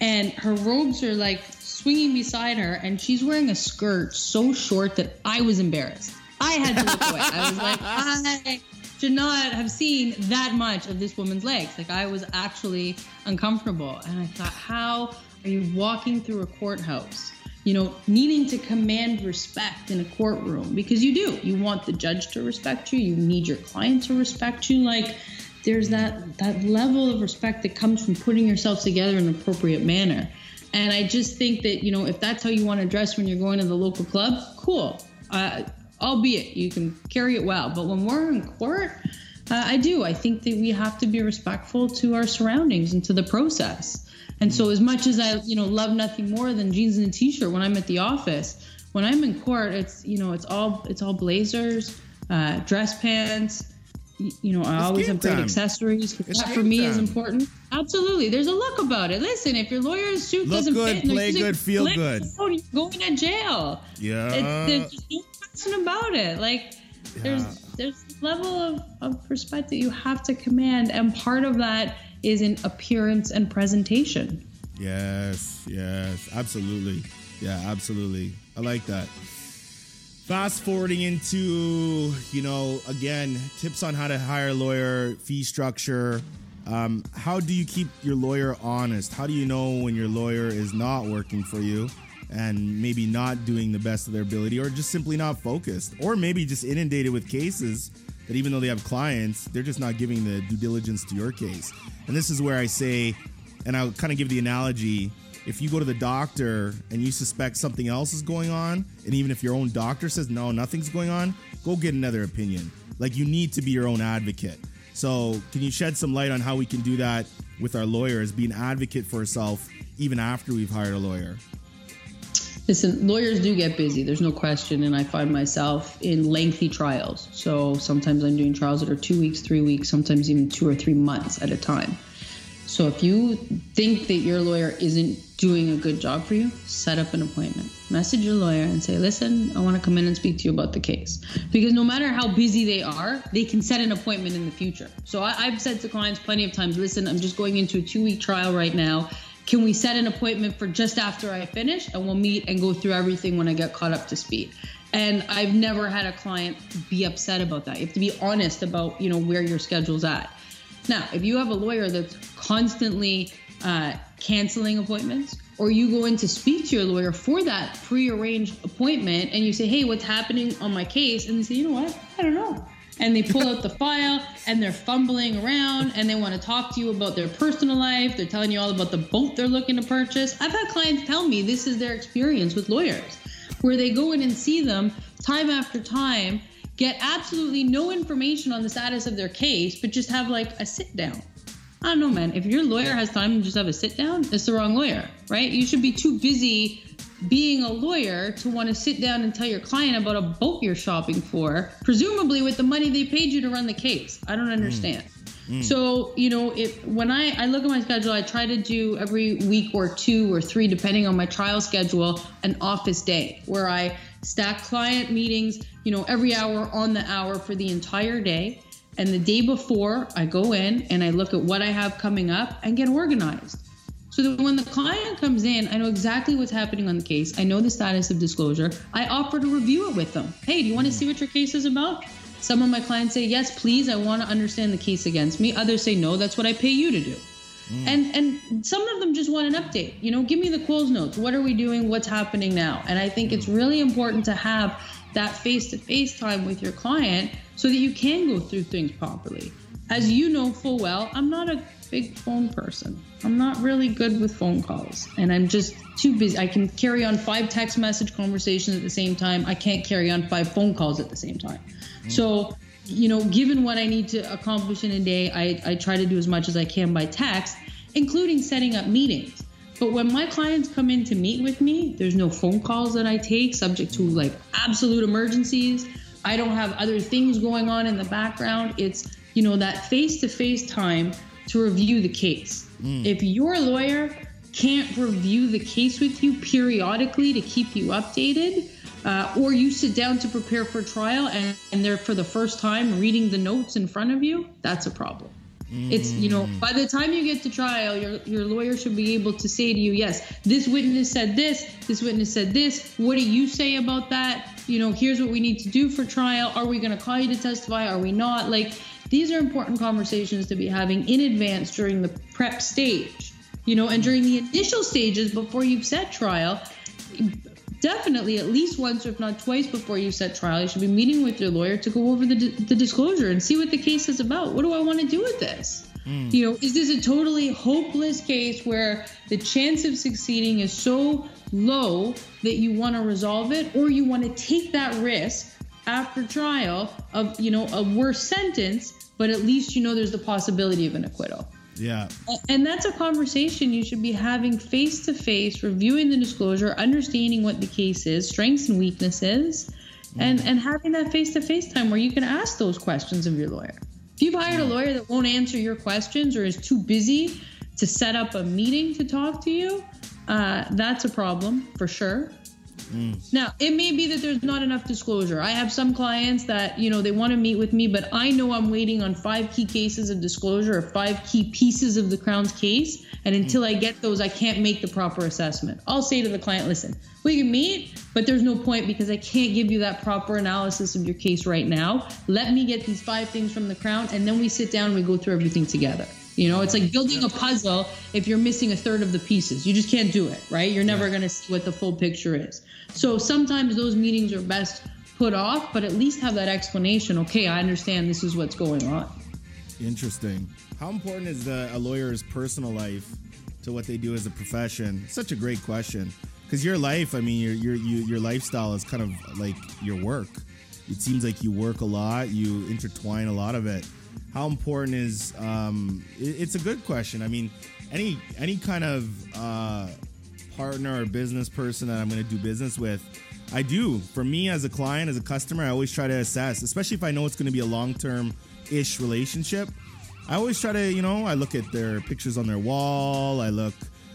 and her robes are like swinging beside her, and she's wearing a skirt so short that I was embarrassed. I had to look away. I was like, I should not have seen that much of this woman's legs. Like I was actually uncomfortable, and I thought, how are you walking through a courthouse? You know, needing to command respect in a courtroom because you do. You want the judge to respect you. You need your client to respect you. Like there's that that level of respect that comes from putting yourself together in an appropriate manner. And I just think that you know if that's how you want to dress when you're going to the local club, cool. Uh, albeit you can carry it well, but when we're in court, uh, I do. I think that we have to be respectful to our surroundings and to the process. And so, as much as I, you know, love nothing more than jeans and a t-shirt when I'm at the office, when I'm in court, it's you know, it's all it's all blazers, uh, dress pants. You know, I It's always have great time. accessories. It's that for me is important. Absolutely, there's a look about it. Listen, if your lawyer's suit Look doesn't good, fit, play using good, feel good. You're going to jail. Yeah. It, there's just no question about it. Like there's Yeah. there's a level of, of respect that you have to command, and part of that is in appearance and presentation. Yes, yes, absolutely. Yeah, absolutely. I like that. Fast forwarding into, you know, again, tips on how to hire a lawyer, fee structure. Um, how do you keep your lawyer honest? How do you know when your lawyer is not working for you and maybe not doing the best of their ability or just simply not focused or maybe just inundated with cases that even though they have clients, they're just not giving the due diligence to your case? And this is where I say, and I'll kind of give the analogy if you go to the doctor and you suspect something else is going on, and even if your own doctor says no, nothing's going on, go get another opinion. Like you need to be your own advocate. So, can you shed some light on how we can do that with our lawyers, be an advocate for ourselves even after we've hired a lawyer? Listen, lawyers do get busy. There's no question, and I find myself in lengthy trials. So sometimes I'm doing trials that are two weeks, three weeks, sometimes even two or three months at a time. So if you think that your lawyer isn't doing a good job for you, set up an appointment. Message your lawyer and say, listen, I want to come in and speak to you about the case. Because no matter how busy they are, they can set an appointment in the future. So I, have said to clients plenty of times, listen, I'm just going into a two week trial right now. Can we set an appointment for just after I finish and we'll meet and go through everything when I get caught up to speed? And I've never had a client be upset about that. You have to be honest about, you know, where your schedule's at. Now, if you have a lawyer that's constantly uh, canceling appointments, or you go in to speak to your lawyer for that prearranged appointment and you say, hey, what's happening on my case? And they say, you know what? I don't know. And they pull out the file and they're fumbling around and they want to talk to you about their personal life. They're telling you all about the boat they're looking to purchase. I've had clients tell me this is their experience with lawyers, where they go in and see them time after time get absolutely no information on the status of their case, but just have like a sit down. I don't know, man. If your lawyer has time to just have a sit down, it's the wrong lawyer, right? You should be too busy being a lawyer to want to sit down and tell your client about a boat you're shopping for, presumably with the money they paid you to run the case. I don't understand. Mm. Mm. So, you know, if when I, I look at my schedule, I try to do every week or two or three, depending on my trial schedule, an office day where I stack client meetings, you know, every hour on the hour for the entire day. And the day before, I go in and I look at what I have coming up and get organized. So that when the client comes in, I know exactly what's happening on the case. I know the status of disclosure. I offer to review it with them. Hey, do you want to see what your case is about? Some of my clients say, yes, please, I want to understand the case against me. Others say, no, that's what I pay you to do. Mm. And and some of them just want an update. You know, give me the Coles notes. What are we doing? What's happening now? And I think mm. it's really important to have that face-to-face time with your client so that you can go through things properly. As you know full well, I'm not a big phone person. I'm not really good with phone calls and I'm just too busy. I can carry on five text message conversations at the same time. I can't carry on five phone calls at the same time. Mm. So you know, given what I need to accomplish in a day, I, I try to do as much as I can by text, including setting up meetings. But when my clients come in to meet with me, there's no phone calls that I take subject to like absolute emergencies. I don't have other things going on in the background. It's, you know, that face to face time to review the case. Mm. If your lawyer can't review the case with you periodically to keep you updated, uh, or you sit down to prepare for trial and, and they're for the first time reading the notes in front of you, that's a problem. It's you know by the time you get to trial, your your lawyer should be able to say to you, yes, this witness said this, this witness said this. What do you say about that? You know, here's what we need to do for trial. Are we going to call you to testify? Are we not? Like these are important conversations to be having in advance during the prep stage. You know, and during the initial stages before you've set trial, definitely at least once, if not twice, before you set trial, you should be meeting with your lawyer to go over the, the disclosure and see what the case is about. What do I want to do with this? Mm. You know, is this a totally hopeless case where the chance of succeeding is so low that you want to resolve it, or you want to take that risk after trial of, you know, a worse sentence, but at least you know there's the possibility of an acquittal? Yeah. And that's a conversation you should be having face to face, reviewing the disclosure, understanding what the case is, strengths and weaknesses, and and having that face to face time where you can ask those questions of your lawyer. If you've hired a lawyer that won't answer your questions or is too busy to set up a meeting to talk to you, uh, that's a problem for sure. Mm. Now, it may be that there's not enough disclosure. I have some clients that, you know, they want to meet with me, but I know I'm waiting on five key cases of disclosure or five key pieces of the Crown's case. And mm. until I get those, I can't make the proper assessment. I'll say to the client, listen, we can meet, but there's no point because I can't give you that proper analysis of your case right now. Let me get these five things from the Crown, and then we sit down and we go through everything together. You know, it's like building a puzzle if you're missing a third of the pieces. You just can't do it, right? You're never going to see what the full picture is. So sometimes those meetings are best put off, but at least have that explanation. Okay, I understand this is what's going on. Interesting. How important is the, a lawyer's personal life to what they do as a profession? Such a great question. Because your life, I mean, your your your lifestyle is kind of like your work. It seems like you work a lot. You intertwine a lot of it. How important is? Um, it- it's a good question. I mean, any any kind of uh, partner or business person that I'm going to do business with, I do. For me as a client, as a customer, I always try to assess, especially if I know it's going to be a long term ish relationship. I always try to, you know, I look at their pictures on their wall. I look,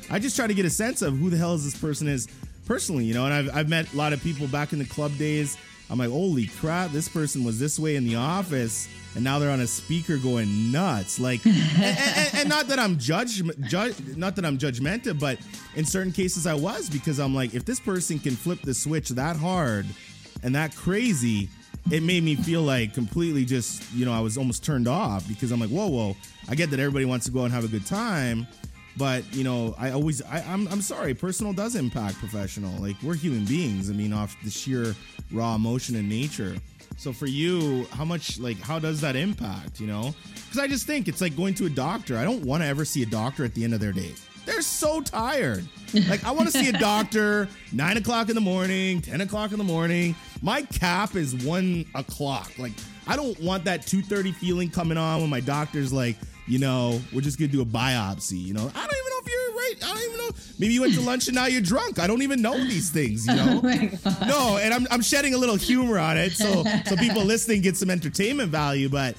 I just try to get a sense of who the hell is this person is personally, you know. And I've, I've met a lot of people back in the club days. I'm like, holy crap, this person was this way in the office, and now they're on a speaker going nuts. Like, and, and- and not that I'm judge, judge, not that I'm judgmental, but in certain cases I was because I'm like, if this person can flip the switch that hard and that crazy, it made me feel like completely just, you know, I was almost turned off because I'm like, whoa, whoa. I get that everybody wants to go and have a good time, but you know, I always, I, I'm, I'm sorry, personal does impact professional. Like we're human beings. I mean, off the sheer raw emotion and nature. So for you, how much, like, how does that impact? You know, because I just think it's like going to a doctor. I don't want to ever see a doctor at the end of their day. They're so tired. Like I want to see a doctor nine o'clock in the morning, ten o'clock in the morning. My cap is one o'clock. Like I don't want that two thirty feeling coming on when my doctor's like, you know, we're just gonna do a biopsy. You know, I don't even know. Maybe you went to lunch and now you're drunk. I don't even know these things. You oh know. Oh. No, and I'm, I'm shedding a little humor on it, so so people listening get some entertainment value. But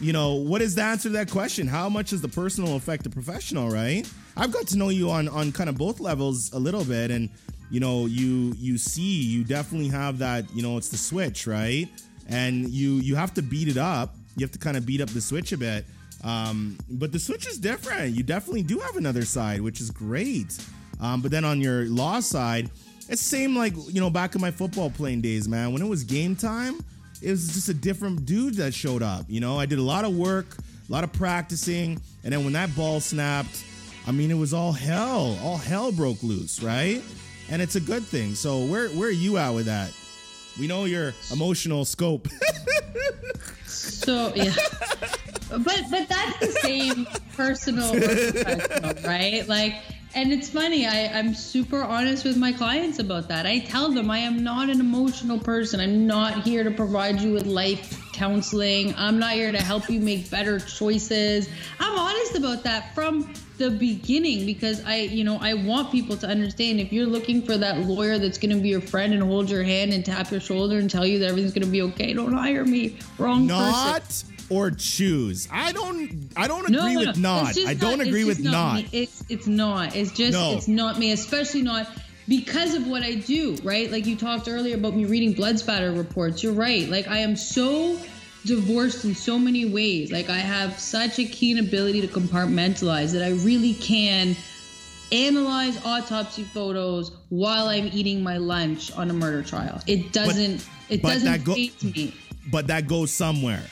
you know, what is the answer to that question? How much does the personal affect the professional? Right? I've got to know you on on kind of both levels a little bit, and you know, you you see, you definitely have that. You know, it's the switch, right? And you you have to beat it up. You have to kind of beat up the switch a bit. Um, but the switch is different. You definitely do have another side, which is great. Um, but then on your law side, it's same like you know back in my football playing days, man. When it was game time, it was just a different dude that showed up. You know, I did a lot of work, a lot of practicing, and then when that ball snapped, I mean, it was all hell. All hell broke loose, right? And it's a good thing. So where where are you at with that? We know your emotional scope. So yeah. But but that's the same personal or professional, right? Like and it's funny, I, I'm super honest with my clients about that. I tell them I am not an emotional person. I'm not here to provide you with life counseling. I'm not here to help you make better choices. I'm honest about that from the beginning because I, you know, I want people to understand if you're looking for that lawyer that's going to be your friend and hold your hand and tap your shoulder and tell you that everything's going to be okay, don't hire me. Wrong person. Not or choose. I don't I don't agree no, with no. not. It's I don't it's agree with not. me. It's it's not. It's just No. it's not me, especially not because of what I do, right? Like you talked earlier about me reading blood spatter reports. You're right. Like I am so divorced in so many ways. Like I have such a keen ability to compartmentalize that I really can analyze autopsy photos while I'm eating my lunch on a murder trial. It doesn't it but doesn't that go- me. but that goes somewhere.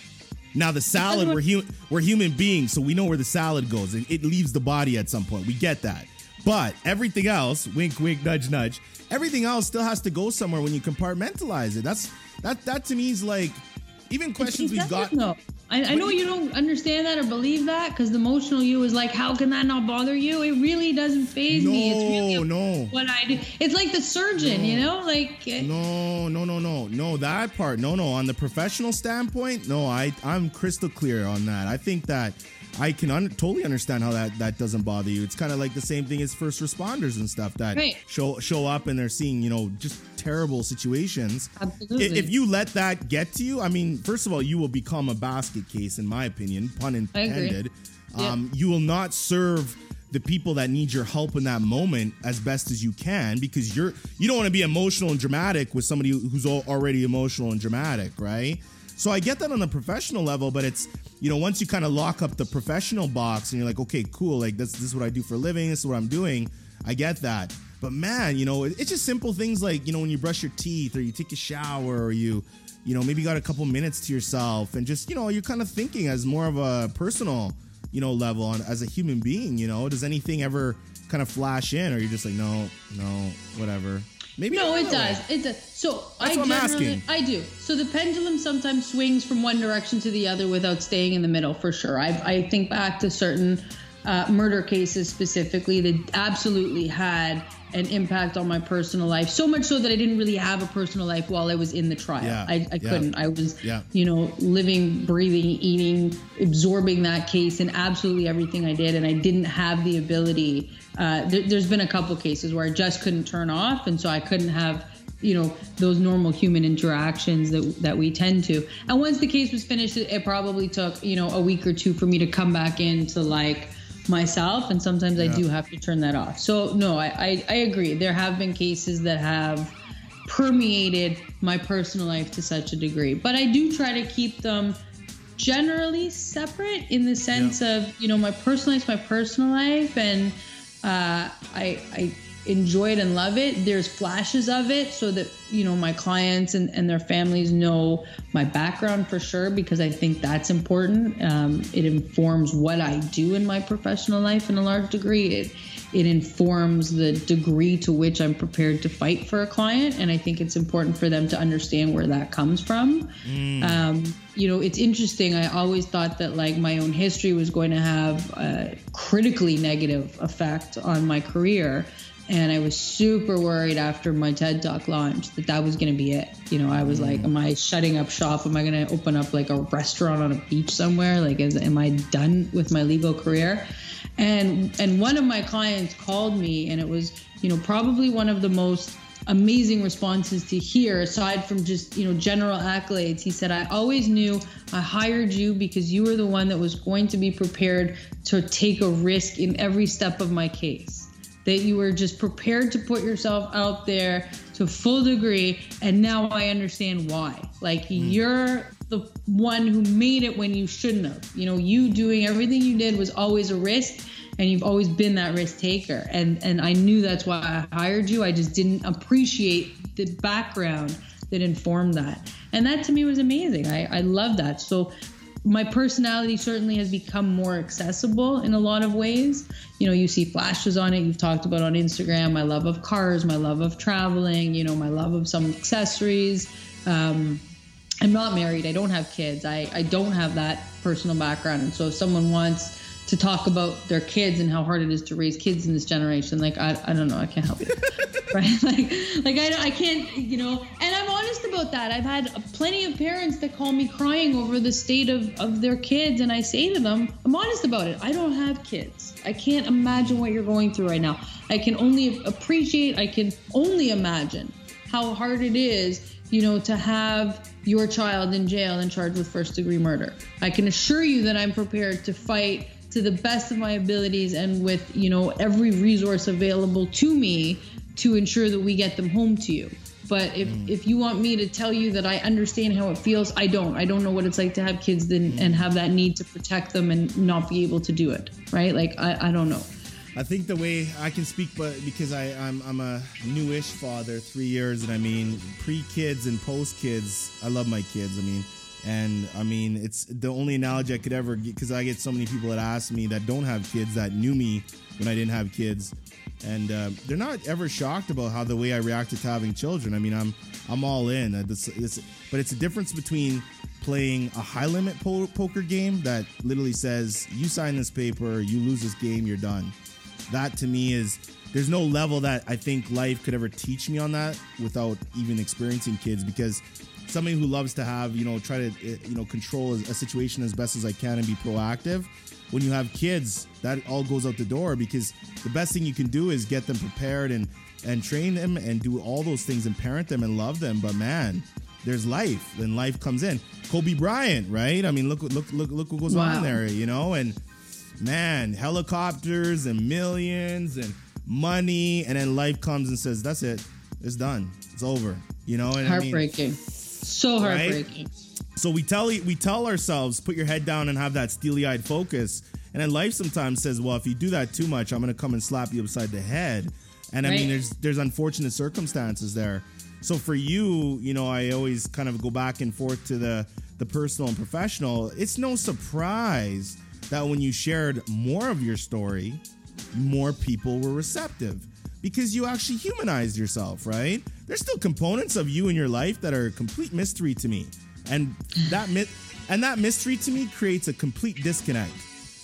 Now the salad, we're hu- we're human beings, so we know where the salad goes, and it leaves the body at some point. We get that. But everything else, wink, wink, nudge, nudge. Everything else still has to go somewhere when you compartmentalize it. That's that. That to me is like even questions we've got. though. I, I know you don't understand that or believe that because the emotional you is like, how can that not bother you? It really doesn't faze me. It's No, really no. what I do. It's like the surgeon, you know, like eh, No, no, no, no, no. That part, no, no. On the professional standpoint, no. I, I'm crystal clear on that. I think that I can un- totally understand how that that doesn't bother you. It's kind of like the same thing as first responders and stuff that Right. show show up and they're seeing, you know, just terrible situations. Absolutely. If you let that get to you, I mean, first of all, you will become a basket case, in my opinion, pun intended. Um, you will not serve the people that need your help in that moment as best as you can because you're you don't want to be emotional and dramatic with somebody who's already emotional and dramatic, right? So I get that on the professional level, but it's you know once you kind of lock up the professional box and you're like, okay, cool, like this, this is what I do for a living, this is what I'm doing. I get that, but man, you know, it's just simple things like you know when you brush your teeth or you take a shower or you you know maybe got a couple minutes to yourself and just you know you're kind of thinking as more of a personal you know level on as a human being. You know, does anything ever kind of flash in, or you're just like, no, no, whatever. Maybe No, it way. does. It does. So I That's what I'm generally, asking. I do. So the pendulum sometimes swings from one direction to the other without staying in the middle, for sure. I, I think back to certain uh, murder cases specifically that absolutely had an impact on my personal life. So much so that I didn't really have a personal life while I was in the trial. Yeah, I, I yeah. couldn't. I was, Yeah. you know, living, breathing, eating, absorbing that case and absolutely everything I did. And I didn't have the ability. Uh, there, there's been a couple cases where I just couldn't turn off. And so I couldn't have, you know, those normal human interactions that, that we tend to. And once the case was finished, it, it probably took, you know, a week or two for me to come back into like, myself and sometimes i do have to turn that off. So no I, I i agree. There have been cases that have permeated my personal life to such a degree but i do try to keep them generally separate in the sense of you know my personal life my personal life and uh, I, I enjoy it and love it there's flashes of it so that you know my clients and, and their families know my background for sure because i think that's important. Um, it informs what i do in my professional life in a large degree. It it informs the degree to which i'm prepared to fight for a client and i think it's important for them to understand where that comes from. Um, you know it's interesting. I always thought that like my own history was going to have a critically negative effect on my career and i was super worried after my ted talk launch that that was going to be it. You know i was like mm. am i shutting up shop? Am i going to open up like a restaurant on a beach somewhere? Like is, am i done with my legal career? And and one of my clients called me and it was you know probably one of the most amazing responses to hear aside from just you know general accolades. He said i always knew i hired you because you were the one that was going to be prepared to take a risk in every step of my case that you were just prepared to put yourself out there to full degree and now i understand why. Like hmm. you're the one who made it when you shouldn't have. You know you doing everything you did was always a risk and you've always been that risk taker. And and i knew that's why i hired you. I just didn't appreciate the background that informed that. And that to me was amazing. I i love that. So my personality certainly has become more accessible in a lot of ways. You know, you see flashes on it. You've talked about on Instagram my love of cars, my love of traveling, you know, my love of some accessories. Um, I'm not married. I don't have kids. I, I don't have that personal background. And so if someone wants to talk about their kids and how hard it is to raise kids in this generation, like, I, I don't know. I can't help it. right? Like, like I, I can't, you know, and honest about that. I've had plenty of parents that call me crying over the state of, of their kids. And I say to them, I'm honest about it. I don't have kids. I can't imagine what you're going through right now. I can only appreciate, I can only imagine how hard it is, you know, to have your child in jail and charged with first degree murder. I can assure you that I'm prepared to fight to the best of my abilities and with, you know, every resource available to me to ensure that we get them home to you. But if, mm. if you want me to tell you that I understand how it feels, I don't. I don't know what it's like to have kids then, mm. and have that need to protect them and not be able to do it. Right? Like I, I don't know. I think the way I can speak, but because I, I'm I'm a newish father, three years, and I mean pre kids and post kids. I love my kids. I mean, and I mean it's the only analogy I could ever get because I get so many people that ask me that don't have kids that knew me when I didn't have kids, and uh, they're not ever shocked about how the way I reacted to having children. I mean, I'm I'm all in. Uh, this, this, but it's a difference between playing a high limit po- poker game that literally says you sign this paper, you lose this game, you're done that to me is there's no level that I think life could ever teach me on that without even experiencing kids because somebody who loves to have you know try to uh, you know control a situation as best as I can and be proactive when you have kids that all goes out the door because the best thing you can do is get them prepared and and train them and do all those things and parent them and love them. But man there's life then life comes in. Kobe Bryant right? I mean look look look look what goes Wow. on there you know? And man, helicopters and millions and money, and then life comes and says, "That's it, it's done, it's over." You know, and I mean, Heartbreaking. so Right? So we tell we tell ourselves, put your head down and have that steely-eyed focus. And then life sometimes says, well, if you do that too much, I'm gonna come and slap you upside the head. And I mean, there's there's unfortunate circumstances there. So for you, you know, I always kind of go back and forth to the the personal and professional. It's no surprise that when you shared more of your story, more people were receptive because you actually humanized yourself, right? There's still components of you in your life that are a complete mystery to me. And that and that mystery to me creates a complete disconnect.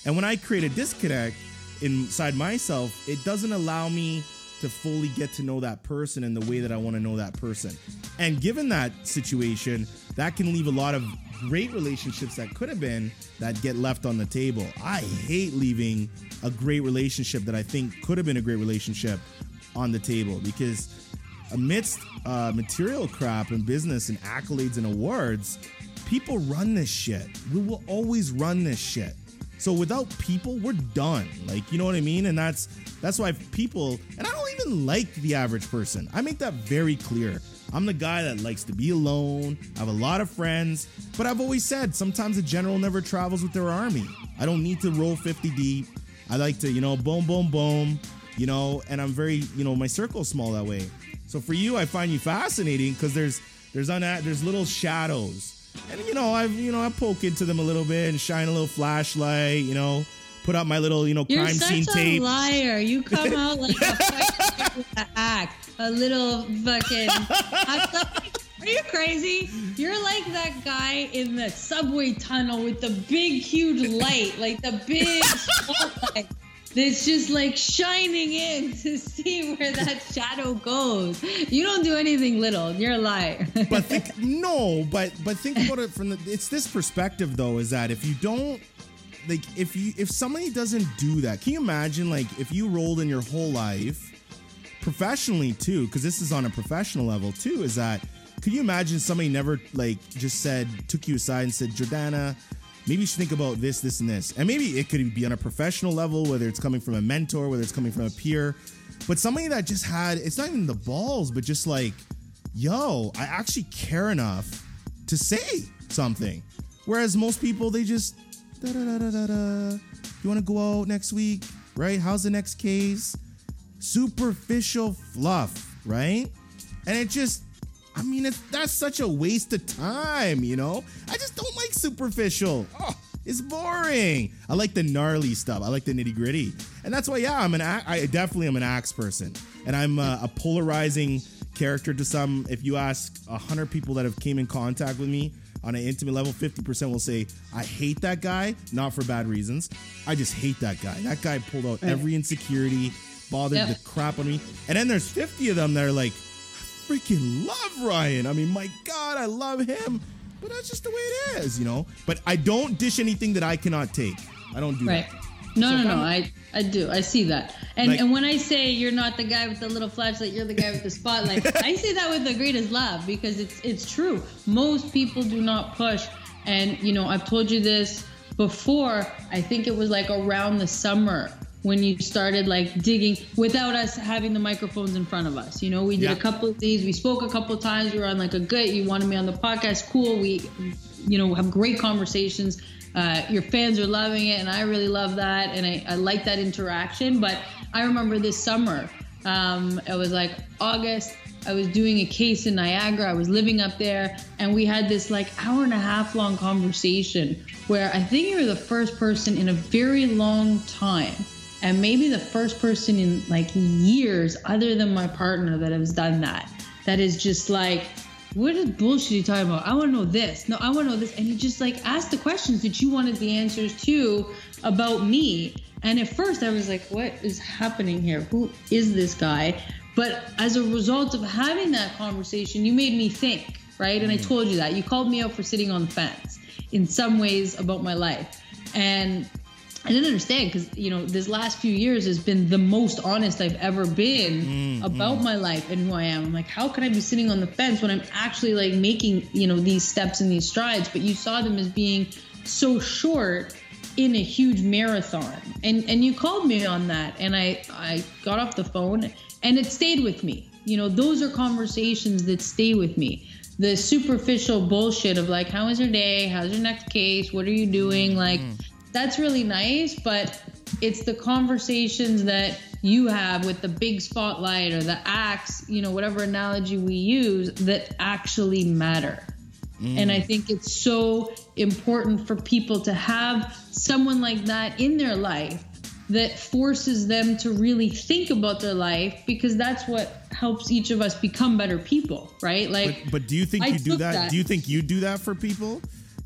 And when I create a disconnect inside myself, it doesn't allow me to fully get to know that person in the way that I want to know that person. And given that situation, that can leave a lot of great relationships that could have been that get left on the table. I hate leaving a great relationship that I think could have been a great relationship on the table because amidst uh, material crap and business and accolades and awards, people run this shit. We will always run this shit. So without people, we're done. Like, you know what I mean? And that's that's why people and I don't even like the average person. I make that very clear. I'm the guy that likes to be alone. I have a lot of friends, but I've always said sometimes a general never travels with their army. I don't need to roll 50 deep. I like to, you know, boom, boom, boom, you know, and I'm very, you know, my circle's small that way. So for you, I find you fascinating because there's there's una- there's little shadows, and you know, I've you know I poke into them a little bit and shine a little flashlight, you know, put out my little you know You're crime scene such a tape. liar. You come out like a fucking act, a little fucking. Are you crazy? You're like that guy in the subway tunnel with the big, huge light, like the big spotlight that's just like shining in to see where that shadow goes. You don't do anything little. You're a liar. but think no, but but think about it from the it's this perspective though is that if you don't like if you if somebody doesn't do that, can you imagine like if you rolled in your whole life professionally too, because this is on a professional level too, is that could you imagine somebody never like just said took you aside and said Jordana, maybe you should think about this, this, and this, and maybe it could be on a professional level, whether it's coming from a mentor, whether it's coming from a peer, but somebody that just had it's not even the balls, but just like, yo, I actually care enough to say something, whereas most people they just da da da da da. You want to go out next week, right? How's the next case? superficial fluff, right? And it just, I mean, it's, that's such a waste of time, you know? I just don't like superficial. Oh, it's boring. I like the gnarly stuff. I like the nitty gritty. And that's why, yeah, I'm an I definitely am an axe person. And I'm uh, a polarizing character to some. If you ask 100 people that have came in contact with me, on an intimate level, 50% will say, I hate that guy, not for bad reasons. I just hate that guy. That guy pulled out every insecurity, bothered Yep. the crap on me. And then there's 50 of them that are like, I freaking love Ryan. I mean, my God, I love him. But that's just the way it is, you know? But I don't dish anything that I cannot take. I don't do Right. that. No, So no, no. I, I do. I see that. And Like- and when I say you're not the guy with the little flashlight, you're the guy with the spotlight. I say that with the greatest love because it's it's true. Most people do not push. And you know, I've told you this before. I think it was like around the summer when you started like digging without us having the microphones in front of us. You know, we did Yeah. a couple of these. We spoke a couple of times. We were on like a good. You wanted me on the podcast. Cool. We, you know, have great conversations. Uh, your fans are loving it, and I really love that, and I, I like that interaction. But I remember this summer, um, it was like August. I was doing a case in Niagara. I was living up there, and we had this like hour and a half long conversation where I think you were the first person in a very long time, and maybe the first person in like years, other than my partner, that has done that. That is just like what is bullshit you talking about? I want to know this. No, I want to know this. And you just like asked the questions that you wanted the answers to about me. And at first I was like, what is happening here? Who is this guy? But as a result of having that conversation, you made me think, right? And I mm. told you that. You called me out for sitting on the fence in some ways about my life. And I didn't understand because you know this last few years has been the most honest I've ever been mm, mm. about my life and who I am. I'm like, how can I be sitting on the fence when I'm actually like making you know these steps and these strides? But you saw them as being so short in a huge marathon. And and you called me on that and I I got off the phone and it stayed with me. You know, those are conversations that stay with me. The superficial bullshit of like, how was your day? How's your next case? What are you doing? Mm, like, that's really nice, but it's the conversations that you have with the big spotlight or the axe, you know, whatever analogy we use that actually matter. And I mm. think it's so important for people to have someone like that in their life that forces them to really think about their life because that's what helps each of us become better people, right? Like, But, but do you think I you do that? that. Do you think you do that for people?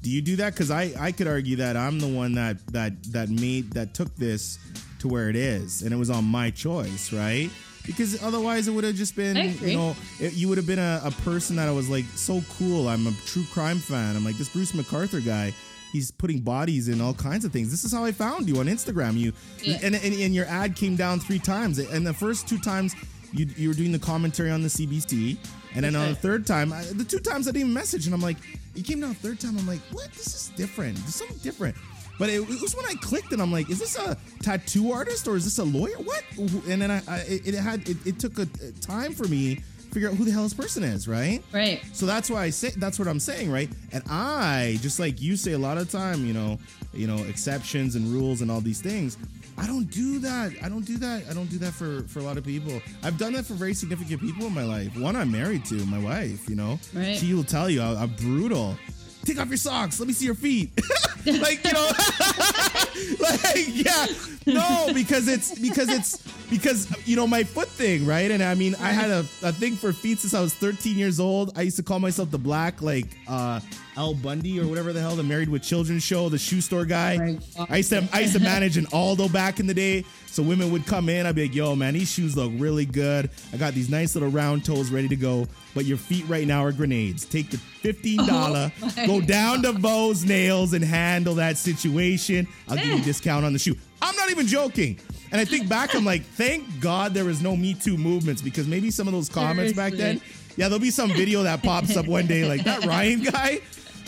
Do you do that? Because I, I could argue that I'm the one that that that made that took this to where it is, and it was on my choice, right? Because otherwise, it would have just been, you know, it, you would have been a, a person that I was like so cool. I'm a true crime fan. I'm like this Bruce McArthur guy. He's putting bodies in all kinds of things. This is how I found you on Instagram. You Yeah. and, and and your ad came down three times, and the first two times you you were doing the commentary on the CBC, and then on the third time, I, the two times I didn't even message, and I'm like, you came down the third time, I'm like, what? This is different. This is something different. But it, it was when I clicked, and I'm like, is this a tattoo artist or is this a lawyer? What? And then I, I it, it had it, it took a, a time for me to figure out who the hell this person is, right? right. So that's why I say that's what I'm saying, right? And I just like you say a lot of time, you know, you know, exceptions and rules and all these things. I don't do that. I don't do that. I don't do that for for a lot of people. I've done that for very significant people in my life. One I'm married to, my wife. You know, Right. she will tell you I, I'm brutal. Take off your socks. Let me see your feet. like you know, like yeah, no, because it's because it's because you know my foot thing, right? And I mean, I had a, a thing for feet since I was 13 years old. I used to call myself the black like uh Al Bundy or whatever the hell, the Married with Children show, the shoe store guy. I used to I used to manage an Aldo back in the day. So women would come in, I'd be like, yo, man, these shoes look really good. I got these nice little round toes ready to go. But your feet right now are grenades. Take the $15, Oh go down to Vo's Nails and handle that situation. I'll give you a discount on the shoe. I'm not even joking. And I think back, I'm like, thank God there was no Me Too movements because maybe some of those comments back then, yeah, there'll be some video that pops up one day like that Ryan guy.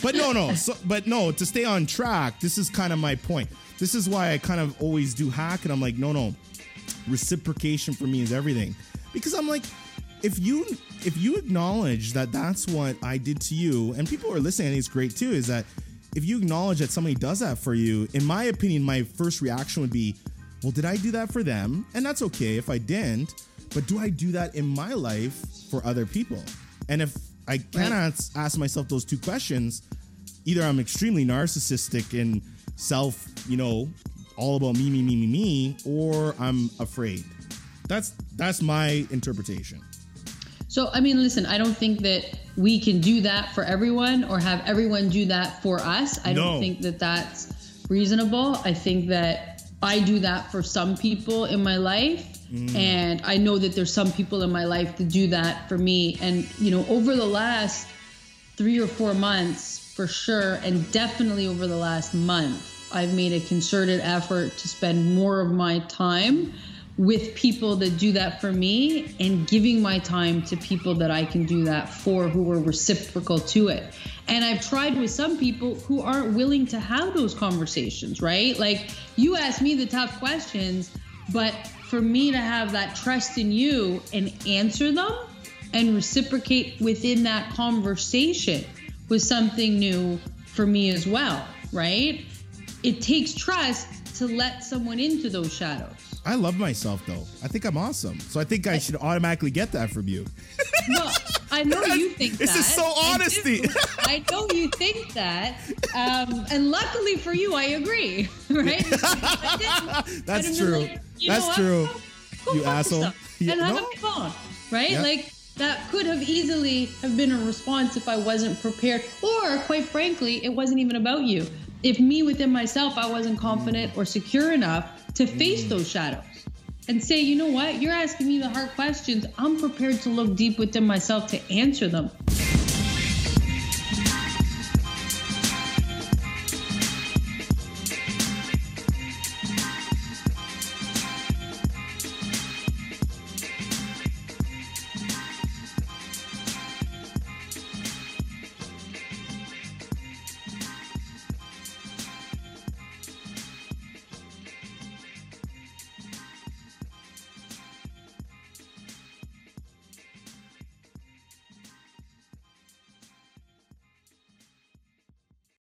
But no, no. So, but no, to stay on track, this is kind of my point. This is why I kind of always do hack, and I'm like, no, no. Reciprocation for me is everything, because I'm like, if you if you acknowledge that that's what I did to you, and people are listening, and it's great too, is that if you acknowledge that somebody does that for you, in my opinion, my first reaction would be, well, did I do that for them? And that's okay if I didn't, but do I do that in my life for other people? And if I cannot ask myself those two questions, either I'm extremely narcissistic and self, you know, all about me, me, me, me, me, or I'm afraid. That's that's my interpretation. So, I mean, listen, I don't think that we can do that for everyone or have everyone do that for us. I No. don't think that that's reasonable. I think that I do that for some people in my life. Mm. And I know that there's some people in my life that do that for me. And, you know, over the last three or four months, for sure, and definitely over the last month, I've made a concerted effort to spend more of my time with people that do that for me and giving my time to people that I can do that for who are reciprocal to it. And I've tried with some people who aren't willing to have those conversations, right? Like you ask me the tough questions, but for me to have that trust in you and answer them and reciprocate within that conversation was something new for me as well, right? It takes trust to let someone into those shadows. I love myself though. I think I'm awesome. So I think I should automatically get that from you. No, I know you think This is so I honesty. do. I know you think that. Um, and luckily for you, I agree. Right? If I didn't, I'd That's true. like, That's true. Go You asshole. Yeah, And have no. the phone. Right? Yeah. Like that could have easily have been a response if I wasn't prepared, or quite frankly, it wasn't even about you. If me within myself, I wasn't confident or secure enough to face Mm. those shadows and say, you know what, you're asking me the hard questions. I'm prepared to look deep within myself to answer them